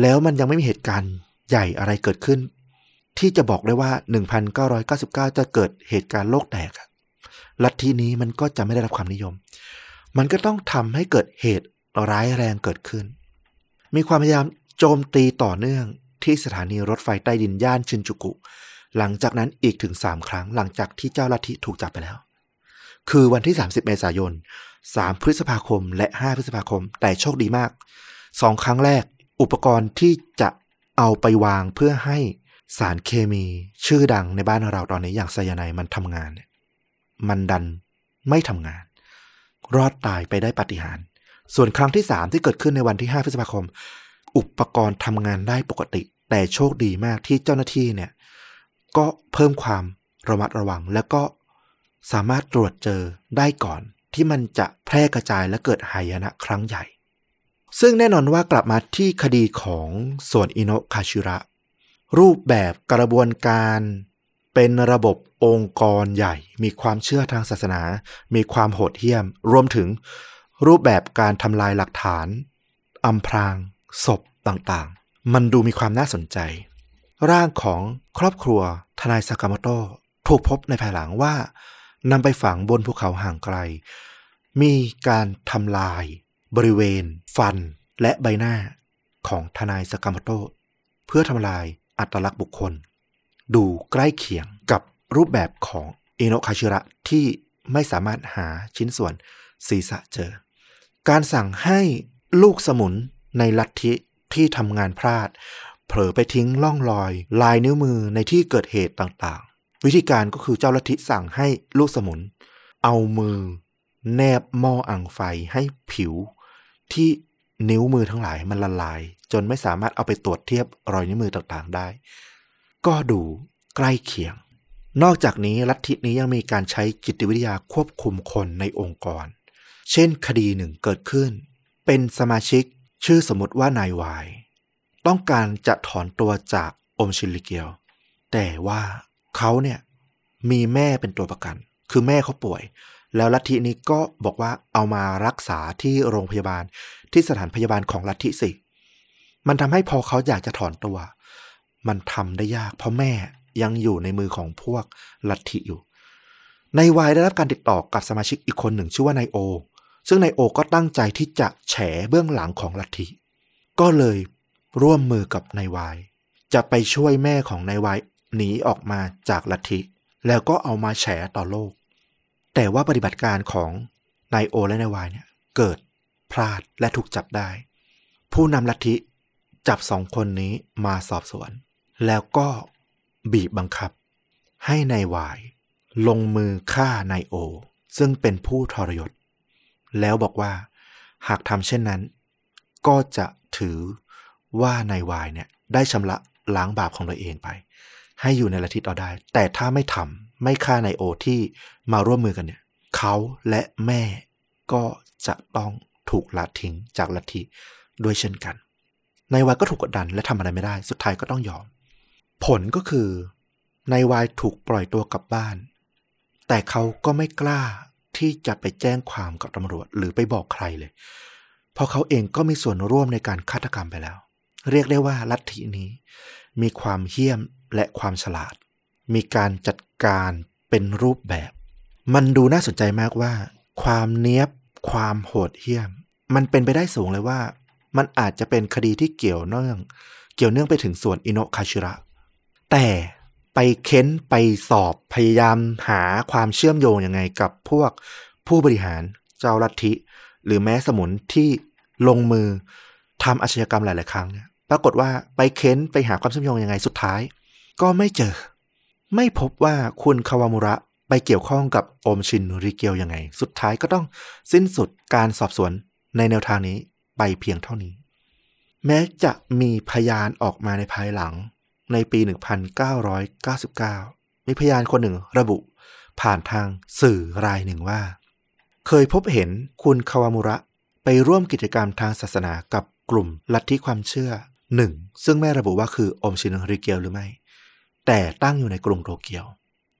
แล้วมันยังไม่มีเหตุการณ์ใหญ่อะไรเกิดขึ้น ที่จะบอกได้ว่า 1999 จะเกิดเหตุการณ์โลกแตกลัทธินี้มันก็จะไม่ได้รับความนิยม มันก็ต้องทำให้เกิดเหตุร้ายแรงเกิดขึ้น มีความพยายามโจมตีต่อเนื่องที่สถานีรถไฟใต้ดินย่านชินจูกุ หลังจากนั้นอีกถึง3ครั้งหลังจากที่เจ้าลัทธิถูกจับไปแล้ว คือวันที่ 30 เมษายน 3 พฤษภาคมและ 5 พฤษภาคม แต่โชคดีมาก 2 ครั้งแรก อุปกรณ์ที่จะเอาไปวางเพื่อให้สารเคมีชื่อดังในบ้านเราตอนนี้อย่างไซยาไนมันทำงาน มันดันไม่ทำงาน รอดตายไปได้ปาฏิหาริย์ส่วนครั้งที่3ที่เกิดขึ้นในวันที่ 5 พฤษภาคม อุปกรณ์ทำงานได้ปกติ แต่โชคดีมากที่เจ้าหน้าที่เนี่ย ก็เพิ่มความระมัดระวัง แล้วก็สามารถตรวจเจอได้ก่อน ที่มันจะแพร่กระจายและเกิดหายนะครั้งใหญ่ ซึ่งแน่นอนว่ากลับมาที่คดีของส่วนอิโนะคาชิระ รูปแบบกระบวนการเป็นระบบองค์กรใหญ่ มีความเชื่อทางศาสนา มีความโหดเหี้ยม รวมถึงรูปแบบการทำลายหลักฐานอำพราง ศพต่างๆ มันดูมีความน่าสนใจ ร่างของครอบครัวทนายซากามโตถูกพบในภายหลังว่า นำไปฝังบนภูเขาห่างไกล มีการทำลาย บริเวณ ฟัน และใบหน้าของทนายสกามโตเพื่อทำลายอัตลักษณ์บุคคล ดูใกล้เคียงกับรูปแบบของเอโนคาชิระที่ไม่สามารถหาชิ้นส่วนศีรษะเจอ การสั่งให้ลูกสมุนในลัทธิที่ทำงานพลาด เผลอไปทิ้งล่องรอย ลายนิ้วมือในที่เกิดเหตุต่าง วิธีการก็คือเจ้าลัทธิสั่งให้ลูกสมุน เอามือแนบหม้ออังไฟให้ผิว ที่นิ้วมือทั้งหลายมันละลาย จนไม่สามารถเอาไปตรวจเทียบรอยนิ้วมือต่างๆได้ ก็ดูใกล้เคียง นอกจากนี้ลัทธินี้ยังมีการใช้จิตวิทยาควบคุมคนในองค์กร เช่นคดีหนึ่งเกิดขึ้น เป็นสมาชิกชื่อสมมติว่านายวาย ต้องการจะถอนตัวจากอมชิลิเกียว แต่ว่า เขาเนี่ยมีแม่เป็นตัวประกัน คือแม่เขาป่วย แล้วลัทธินี้ก็บอกว่าเอามารักษาที่โรงพยาบาลที่สถานพยาบาลของลัทธิสิ มันทำให้พอเขาอยากจะถอนตัว มันทำได้ยาก เพราะแม่ยังอยู่ในมือของพวกลัทธิอยู่ ในวายได้รับการติดต่อกับสมาชิกอีกคนหนึ่งชื่อว่านายโอ ซึ่งนายโอก็ตั้งใจที่จะแฉเบื้องหลังของลัทธิ ก็เลยร่วมมือกับนายวายจะไปช่วยแม่ของนายวาย หนีออกมาจากลัทธิ แล้วก็เอามาแฉต่อโลก แต่ว่าปฏิบัติการของนายโอและนายวายเนี่ยเกิดพลาดและถูกจับได้ ผู้นำลัทธิจับสองคนนี้มาสอบสวน แล้วก็บีบบังคับ ให้นายวาย ลงมือฆ่านายโอ ซึ่งเป็นผู้ทรยศ แล้วบอกว่า หากทำเช่นนั้น ก็จะถือว่านาย วายเนี่ยได้ชำระล้างบาปของตัวเองไป ให้อยู่ในลัทธิต่อได้ แต่ถ้าไม่ทำไม่ฆ่านายโอที่มาร่วมมือกันเนี่ย เขาและแม่ก็จะต้องถูกละทิ้งจากลัทธิด้วยเช่นกันนายวายก็ถูกกดดันและทำอะไรไม่ได้ สุดท้ายก็ต้องยอม ผลก็คือนายวายถูกปล่อยตัวกลับบ้าน แต่เขาก็ไม่กล้าที่จะไปแจ้งความกับตำรวจหรือไปบอกใครเลย เพราะเขาเองก็มีส่วนร่วมในการฆาตกรรมไปแล้ว เรียกได้ว่าลัทธินี้ มีความเหี้ยม และความฉลาด มีการจัดการเป็นรูปแบบ มันดูน่าสนใจมากว่า ความเนี้ยบ ความโหดเหี้ยม มันเป็นไปได้สูงเลยว่า มันอาจจะเป็นคดีที่เกี่ยวเนื่อง เกี่ยวเนื่องไปถึงส่วนอิโนะคาชิระ แต่ไปเค้นไปสอบพยายามหาความเชื่อมโยงยังไงกับพวกผู้บริหารเจ้าลัทธิ หรือแม้สมุนที่ลงมือทำอาชญากรรมหลาย ๆ ครั้งเนี่ยปรากฏว่าไปเค้นไปหาความเชื่อมโยงยังไงสุดท้าย ก็ไม่เจอ ไม่พบว่าคุณคาวามุระไปเกี่ยวข้องกับโอมชินริเกียวยังไง สุดท้ายก็ต้องสิ้นสุดการสอบสวนในแนวทางนี้ไปเพียงเท่านี้ แม้จะมีพยานออกมาในภายหลังในปี 1999 มีพยานคนหนึ่งระบุผ่านทางสื่อรายหนึ่งว่า เคยพบเห็นคุณคาวามุระไปร่วมกิจกรรมทางศาสนากับกลุ่มลัทธิความเชื่อหนึ่งซึ่งไม่ระบุว่าคืออมชินริเกียวหรือไม่ แต่ตั้งอยู่ในกรุงโตเกียว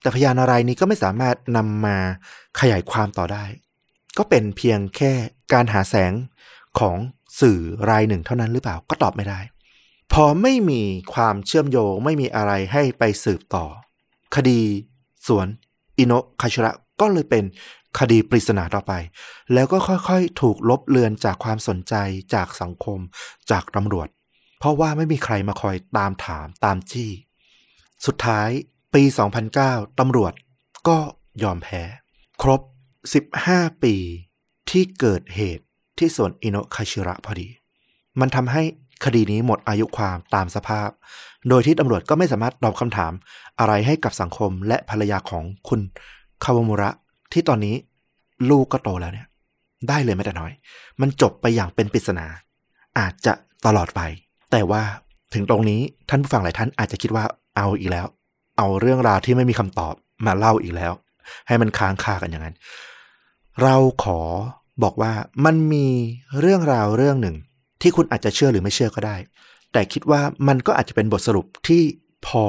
แต่พยานอะไรนี้ก็ไม่สามารถนำมาขยายความต่อได้ ก็เป็นเพียงแค่การหาแสงของสื่อรายหนึ่งเท่านั้นหรือเปล่าก็ตอบไม่ได้ พอไม่มีความเชื่อมโยงไม่มีอะไรให้ไปสืบต่อ คดีสวนอิโนคาชิระก็เลยเป็นคดีปริศนาต่อไป แล้วก็ค่อยๆ ถูกลบเลือนจากความสนใจจากสังคมจากตำรวจ เพราะว่าไม่มีใครมาคอยตามถามตามจี้ สุดท้ายปี 2009 ตำรวจก็ยอมแพ้ ครบ 15 ปีที่เกิดเหตุที่สวนอิโนคาชิระพอดี มันทำให้คดีนี้หมดอายุความตามสภาพ โดยที่ตำรวจก็ไม่สามารถตอบคำถามอะไรให้กับสังคมและภรรยาของคุณคาวามุระ ที่ตอนนี้ลูกก็โตแล้วเนี่ย ได้เลยไม่แต่น้อย มันจบไปอย่างเป็นปริศนา อาจจะตลอดไป แต่ว่าถึงตรงนี้ท่านผู้ฟังหลายท่านอาจจะคิดว่า เอาอีกแล้ว เอาเรื่องราวที่ไม่มีคำตอบมาเล่าอีกแล้ว ให้มันค้างคากันอย่างนั้น เราขอบอกว่ามันมีเรื่องราวเรื่องหนึ่ง ที่คุณอาจจะเชื่อหรือไม่เชื่อก็ได้ แต่คิดว่ามันก็อาจจะเป็นบทสรุปที่พอ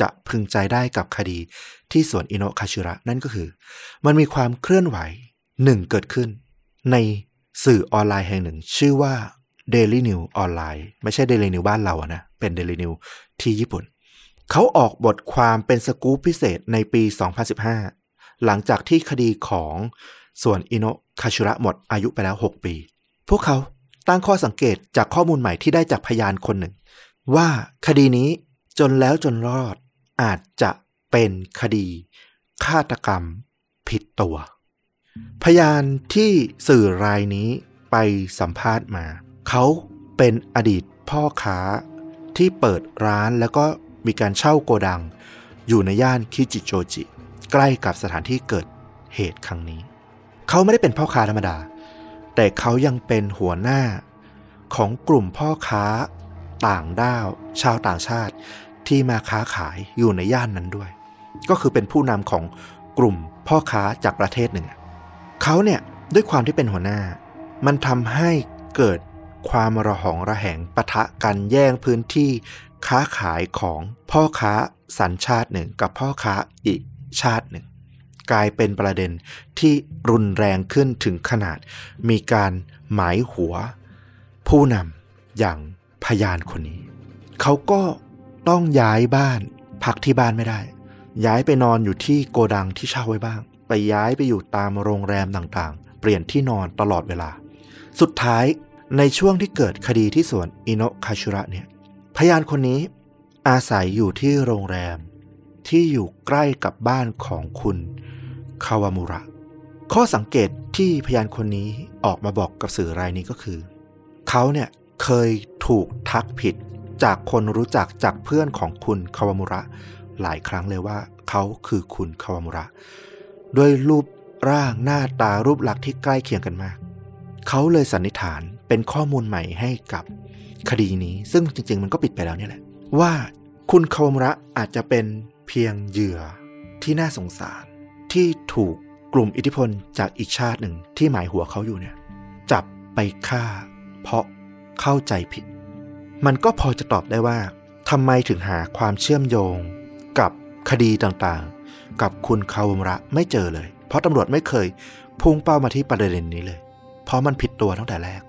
จะพึงใจได้กับคดีที่สวนอิโนะคาชิระนั่นก็คือ มันมีความเคลื่อนไหวหนึ่งเกิดขึ้น ในสื่อออนไลน์แห่งหนึ่ง ชื่อว่า Daily New ออนไลน์ ไม่ใช่ Daily New บ้านเราอะนะ เป็น Daily New ที่ญี่ปุ่น เขาออกบทความเป็นสกู๊ปพิเศษในปี 2015 หลังจากที่คดีของส่วนอิโนคาชิระหมดอายุไปแล้ว 6 ปี พวกเขาตั้งข้อสังเกตจากข้อมูลใหม่ที่ได้จากพยานคนหนึ่ง ว่าคดีนี้จนแล้วจนรอดอาจจะเป็นคดีฆาตกรรมผิดตัว พยานที่สื่อรายนี้ไปสัมภาษณ์มา เขาเป็นอดีตพ่อค้าที่เปิดร้านแล้วก็ มีการเช่าโกดัง อยู่ในย่านคิจิโจจิ ใกล้กับสถานที่เกิดเหตุครั้งนี้ เขาไม่ได้เป็นพ่อค้าธรรมดา แต่เขายังเป็นหัวหน้าของกลุ่มพ่อค้าต่างด้าว ชาวต่างชาติที่มาค้าขายอยู่ในย่านนั้นด้วย ก็คือเป็นผู้นำของกลุ่มพ่อค้าจากประเทศหนึ่ง เขาเนี่ยด้วยความที่เป็นหัวหน้า มันทำให้เกิดความระหองระแหงปะทะกันแย่งพื้นที่ ค้าขายของพ่อค้าสัญชาติหนึ่งกับพ่อค้าอีกชาติหนึ่ง กลายเป็นประเด็นที่รุนแรงขึ้นถึงขนาด มีการหมายหัว ผู้นำอย่างพยานคนนี้ เขาก็ต้องย้ายบ้านพักที่บ้านไม่ได้ ย้ายไปนอนอยู่ที่โกดังที่เช่าไว้บ้าง ไปย้ายไปอยู่ตามโรงแรมต่างๆ เปลี่ยนที่นอนตลอดเวลา สุดท้ายในช่วงที่เกิดคดีที่สวนอิโนะคาชุระเนี่ย พยานคนนี้อาศัยอยู่ที่โรงแรมที่อยู่ใกล้กับบ้านของคุณคาวามุระ ข้อสังเกตที่พยานคนนี้ออกมาบอกกับสื่อรายนี้ก็คือ เขาเนี่ยเคยถูกทักผิดจากคนรู้จักจากเพื่อนของคุณคาวามุระ หลายครั้งเลยว่า เขาคือคุณคาวามุระ ด้วยรูปร่างหน้าตารูปลักษณ์ที่ใกล้เคียงกันมาก เขาเลยสันนิษฐานเป็นข้อมูลใหม่ให้กับ คดีนี้ ซึ่งจริง ๆ มันก็ปิดไปแล้วเนี่ยแหละ ว่าคุณคาวมระอาจจะเป็นเพียงเหยื่อที่น่าสงสาร ที่ถูกกลุ่มอิทธิพลจากอีกชาติหนึ่งที่หมายหัวเขาอยู่เนี่ย จับไปฆ่า เพราะเข้าใจผิด มันก็พอจะตอบได้ว่าทำไมถึงหาความเชื่อมโยง กับคดีต่างๆ กับคุณคาวมระไม่เจอเลย เพราะตำรวจไม่เคยพุ่งเป้ามาที่ประเด็นนี้เลย เพราะมันผิดตัวตั้งแต่แรก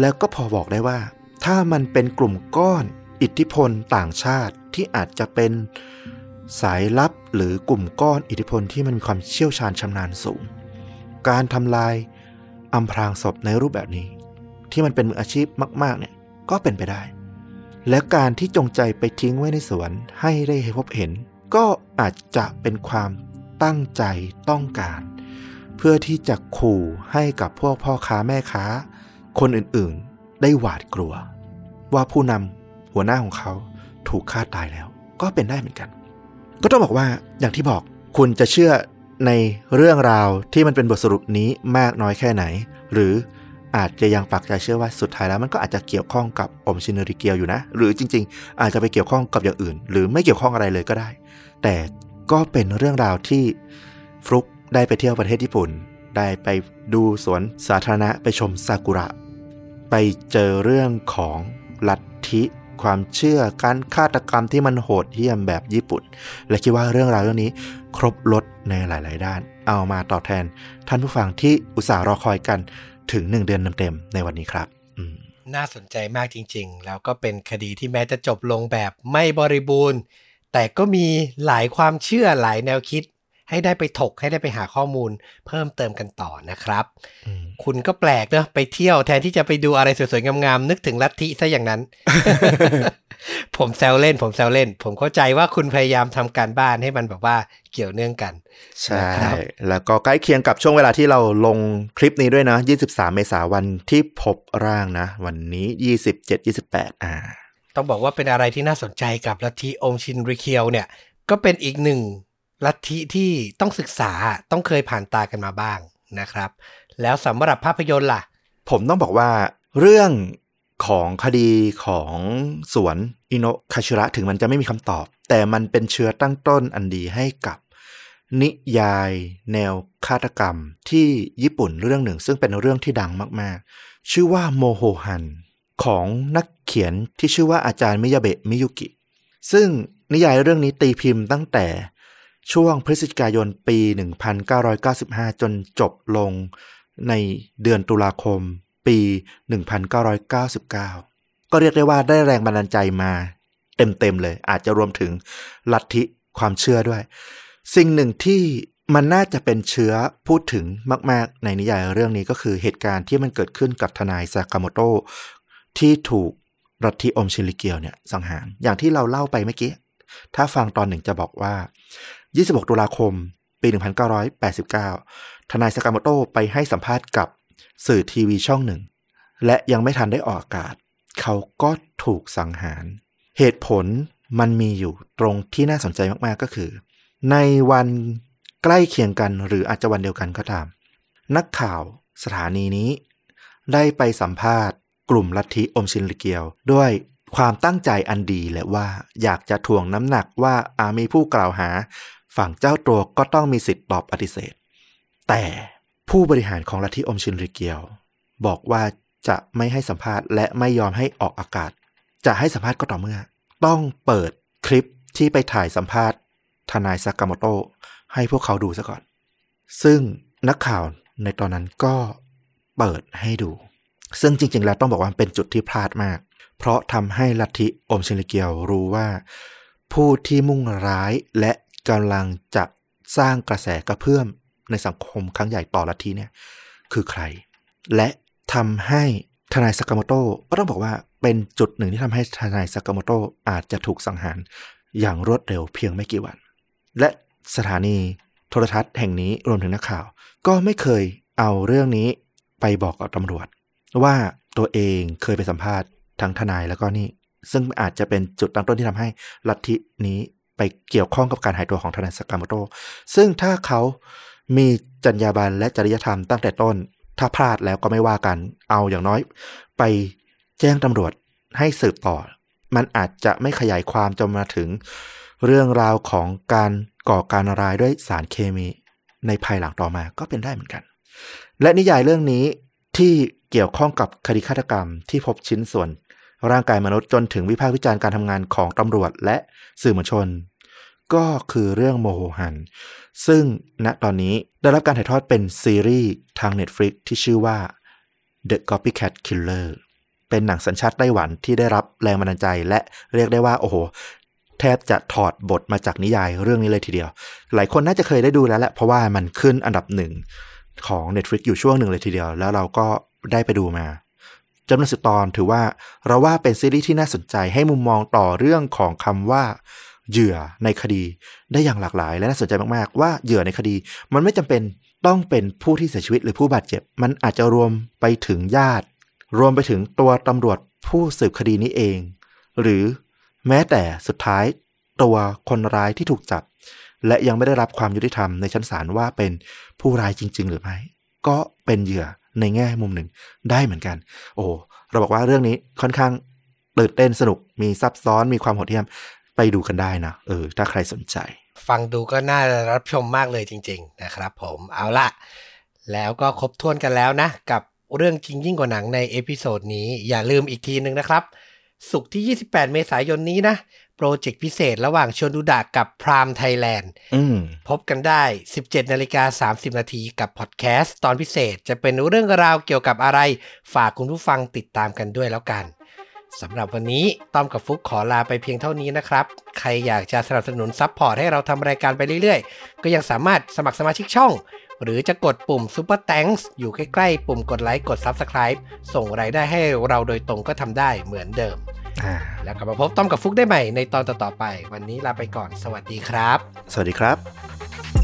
แล้วก็พอบอกได้ว่า ถ้ามันเป็นกลุ่มก้อนอิทธิพลต่างชาติที่อาจจะเป็นสายลับหรือกลุ่มก้อนอิทธิพลที่มันมีความเชี่ยวชาญชำนาญสูง การทำลายอำพรางศพในรูปแบบนี้ ที่มันเป็นมืออาชีพมาก ๆ เนี่ยก็เป็นไปได้ และการที่จงใจไปทิ้งไว้ในสวนให้ได้พบเห็น ก็อาจจะเป็นความตั้งใจต้องการ เพื่อที่จะขู่ให้กับพวกพ่อค้าแม่ค้า คนอื่นๆ ได้หวาดกลัว ว่าผู้นำหัวหน้าของเขาถูกฆ่าตายแล้ว ก็เป็นได้เหมือนกัน ก็ต้องบอกว่าอย่างที่บอกคุณจะเชื่อในเรื่องราวที่มันเป็นบทสรุปนี้มากน้อยแค่ไหน หรืออาจจะยังปักใจเชื่อว่าสุดท้ายแล้วมันก็อาจจะเกี่ยวข้องกับอมชินริเกียวอยู่นะ หรือจริง ๆ อาจจะไปเกี่ยวข้องกับอย่างอื่น หรือไม่เกี่ยวข้องอะไรเลยก็ได้ แต่ก็เป็นเรื่องราวที่ฟลุกได้ไปเที่ยวประเทศญี่ปุ่น ได้ไปดูสวนสาธารณะไปชมซากุระ ไปเจอเรื่องของ ลัทธิความเชื่อการฆาตกรรมที่มันโหดเหี้ยมแบบญี่ปุ่น และคิดว่าเรื่องราวเรื่องนี้ครบรถในหลาย ๆ ด้าน เอามาตอบแทน ท่านผู้ฟังที่อุตส่าห์รอคอยกันถึงหนึ่งเดือนเต็ม ๆ ในวันนี้ครับน่าสนใจมากจริง ๆ แล้วก็เป็นคดีที่แม้จะจบลงแบบไม่บริบูรณ์ แต่ก็มีหลายความเชื่อหลายแนวคิด ให้ได้ไปถกให้ได้ไปหาข้อมูลเพิ่มเติมกันต่อนะครับอืมคุณก็แปลกเนอะไปเที่ยวแทนที่จะไปดูอะไรสวยๆ งามๆ นึกถึงลัทธิซะอย่างนั้น ผมแซวเล่น ผมแซวเล่น ผมเข้าใจว่าคุณพยายามทำการบ้านให้มันแบบว่าเกี่ยวเนื่องกัน ใช่นะครับแล้วก็ใกล้เคียงกับช่วงเวลาที่เราลงคลิปนี้ด้วยนะ 23 เมษายนวันที่พบร่างนะ วันนี้ 27 28 อ่า ต้องบอกว่าเป็นอะไรที่น่าสนใจกับลัทธิองค์ชินริเคียวเนี่ย ก็เป็นอีกหนึ่ง ลัทธิที่ต้องศึกษาต้องเคยผ่านตากันมาบ้างนะครับ แล้วสำหรับภาพยนตร์ล่ะ ผมต้องบอกว่าเรื่องของคดีของสวนอิโนคาชิระถึงมันจะไม่มีคำตอบ แต่มันเป็นเชื้อตั้งต้นอันดีให้กับนิยายแนวฆาตกรรมที่ญี่ปุ่นเรื่องหนึ่ง ซึ่งเป็นเรื่องที่ดังมากๆ ชื่อว่าโมโฮฮัน ของนักเขียนที่ชื่อว่าอาจารย์มิยาเบะมิยุกิ ซึ่งนิยายเรื่องนี้ตีพิมพ์ตั้งแต่ ช่วงพฤศจิกายนปี 1995 จนจบลงในเดือนตุลาคมปี 1999 ก็เรียกได้ว่าได้แรงบันดาลใจมา เต็มๆเลย อาจจะรวมถึงลัทธิความเชื่อด้วย สิ่งหนึ่งที่มันน่าจะเป็นเชื้อพูดถึงมาก ๆ ในนิยายเรื่องนี้ก็คือเหตุการณ์ที่มันเกิดขึ้นกับทนายซากาโมโตะที่ถูกรัฐิอมชิริเกียวเนี่ยสังหาร อย่างที่เราเล่าไปเมื่อกี้ ถ้าฟังตอนหนึ่งจะบอกว่า 26 ตุลาคม ปี 1989 ทนายซากาโมโตไปให้สัมภาษณ์กับสื่อทีวีช่องหนึ่ง และยังไม่ทันได้ออกอากาศ เขาก็ถูกสังหาร เหตุผลมันมีอยู่ตรงที่น่าสนใจมากๆก็คือ ในวันใกล้เคียงกันหรืออาจจะวันเดียวกันก็ตาม นักข่าวสถานีนี้ ได้ไปสัมภาษณ์กลุ่มลัทธิอมชินลิเกียว ด้วยความตั้งใจอันดีและว่าอยากจะทวงน้ำหนักว่าอามีผู้กล่าวหา ฝั่งเจ้าตัวก็ต้องมีสิทธิ์ตอบปฏิเสธ แต่ผู้บริหารของลัทธิอมชินริเกียว บอกว่าจะไม่ให้สัมภาษณ์และไม่ยอมให้ออกอากาศ จะให้สัมภาษณ์ก็ต่อเมื่อ ต้องเปิดคลิปที่ไปถ่ายสัมภาษณ์ ทนายซากาโมโตะให้พวกเขาดูซะก่อน ซึ่งนักข่าวในตอนนั้นก็เปิดให้ดู ซึ่งจริง ๆ แล้วต้องบอกว่าเป็นจุดที่พลาดมาก เพราะทำให้ลัทธิอมชินริเกียวรู้ว่า ผู้ที่มุ่งร้ายและ กำลังจะสร้างกระแสกระเพื่อมในสังคมครั้งใหญ่ต่อลัทธิเนี่ยคือใคร และทำให้ทนายสากามโตก็ต้องบอกว่าเป็นจุดหนึ่งที่ทำให้ทนายสากามโตอาจจะถูกสังหารอย่างรวดเร็วเพียงไม่กี่วัน และสถานีโทรทัศน์แห่งนี้รวมถึงนักข่าว ก็ไม่เคยเอาเรื่องนี้ไปบอกกับตำรวจ ว่าตัวเองเคยไปสัมภาษณ์ทั้งทนายแล้วก็นี่ ซึ่งอาจจะเป็นจุดตั้งต้นที่ทำให้ลัทธินี้ ไปเกี่ยวข้องกับการหายตัวของทนายสากาโมโตซึ่งถ้าเขามีจรรยาบรรณและจริยธรรมตั้งแต่ต้น ถ้าพลาดแล้วก็ไม่ว่ากัน เอาอย่างน้อย ไปแจ้งตำรวจให้สืบต่อ มันอาจจะไม่ขยายความจนมาถึงเรื่องราวของการก่อการร้ายด้วยสารเคมีในภายหลังต่อมาก็เป็นได้เหมือนกัน และนิยายเรื่องนี้ที่เกี่ยวข้องกับคดีฆาตกรรมที่พบชิ้นส่วน ร่างกายมนุษย์จนถึงวิพากษ์วิจารณ์การทำงานของตำรวจและสื่อมวลชน ก็คือเรื่องโมโหหัน ซึ่งณตอนนี้ได้รับการถ่ายทอดเป็นซีรีส์ทาง Netflix ที่ชื่อว่า The Copycat Killer เป็นหนังสัญชาติไต้หวันที่ได้รับแรงบันดาลใจและเรียกได้ว่า โอ้โห แทบจะถอดบทมาจากนิยายเรื่องนี้เลยทีเดียว หลายคนน่าจะเคยได้ดูแล้วแหละเพราะว่ามันขึ้นอันดับหนึ่งของ Netflix อยู่ช่วงหนึ่งเลยทีเดียว แล้วเราก็ได้ไปดูมา จำนวนสิบตอนถือว่าเราว่าเป็นซีรีส์ที่น่าสนใจให้มุมมองต่อเรื่องของคำว่าเหยื่อในคดีได้อย่างหลากหลาย และน่าสนใจมากๆ ว่าเหยื่อในคดี มันไม่จำเป็นต้องเป็นผู้ที่เสียชีวิตหรือผู้บาดเจ็บ มันอาจจะรวมไปถึงญาติ รวมไปถึงตัวตำรวจผู้สืบคดีนี้เอง หรือแม้แต่สุดท้ายตัวคนร้ายที่ถูกจับ และยังไม่ได้รับความยุติธรรมในชั้นศาลว่าเป็นผู้ร้ายจริง ๆ หรือไม่ก็เป็นเหยื่อ ในแง่มุมหนึ่งได้เหมือนกัน โอ้เราบอกว่าเรื่องนี้ค่อนข้างตื่นเต้นสนุกมีซับซ้อนมีความโหดเหี้ยมไปดูกันได้นะเออ ถ้าใครสนใจ ฟังดูก็น่ารับชมมากเลยจริง ๆ นะครับ ผมเอาละแล้วก็ครบถ้วนกันแล้วนะ กับเรื่องจริงยิ่งกว่าหนังใน episode นี้อย่าลืมอีกทีหนึ่งนะครับ ศุกร์ที่ 28 เมษายนนี้นะ โปรเจกต์พิเศษระหว่างชวนดูดะกับ Prime Thailand อืมพบกันได้ 17นาฬิกา30 นาทีกับพอดแคสต์ตอนพิเศษจะเป็นเรื่องราวเกี่ยวกับอะไร ฝากคุณผู้ฟังติดตามกันด้วยแล้วกันสำหรับวันนี้ต้อมกับฟลุกขอลาไปเพียงเท่านี้นะครับ ใครอยากจะสนับสนุน support ให้เราทำรายการไปเรื่อยๆ ก็ยังสามารถสมัครสมาชิกช่อง หรือจะกดปุ่ม Super Thanks อยู่ใกล้ๆ ปุ่มกดไลค์กด Subscribe ส่งรายได้ให้เราโดยตรงก็ทำได้เหมือนเดิม อ่าแล้วกลับมาพบต้อมกับฟุกได้ใหม่ในตอนต่อๆไป วันนี้ลาไปก่อนสวัสดีครับ สวัสดีครับ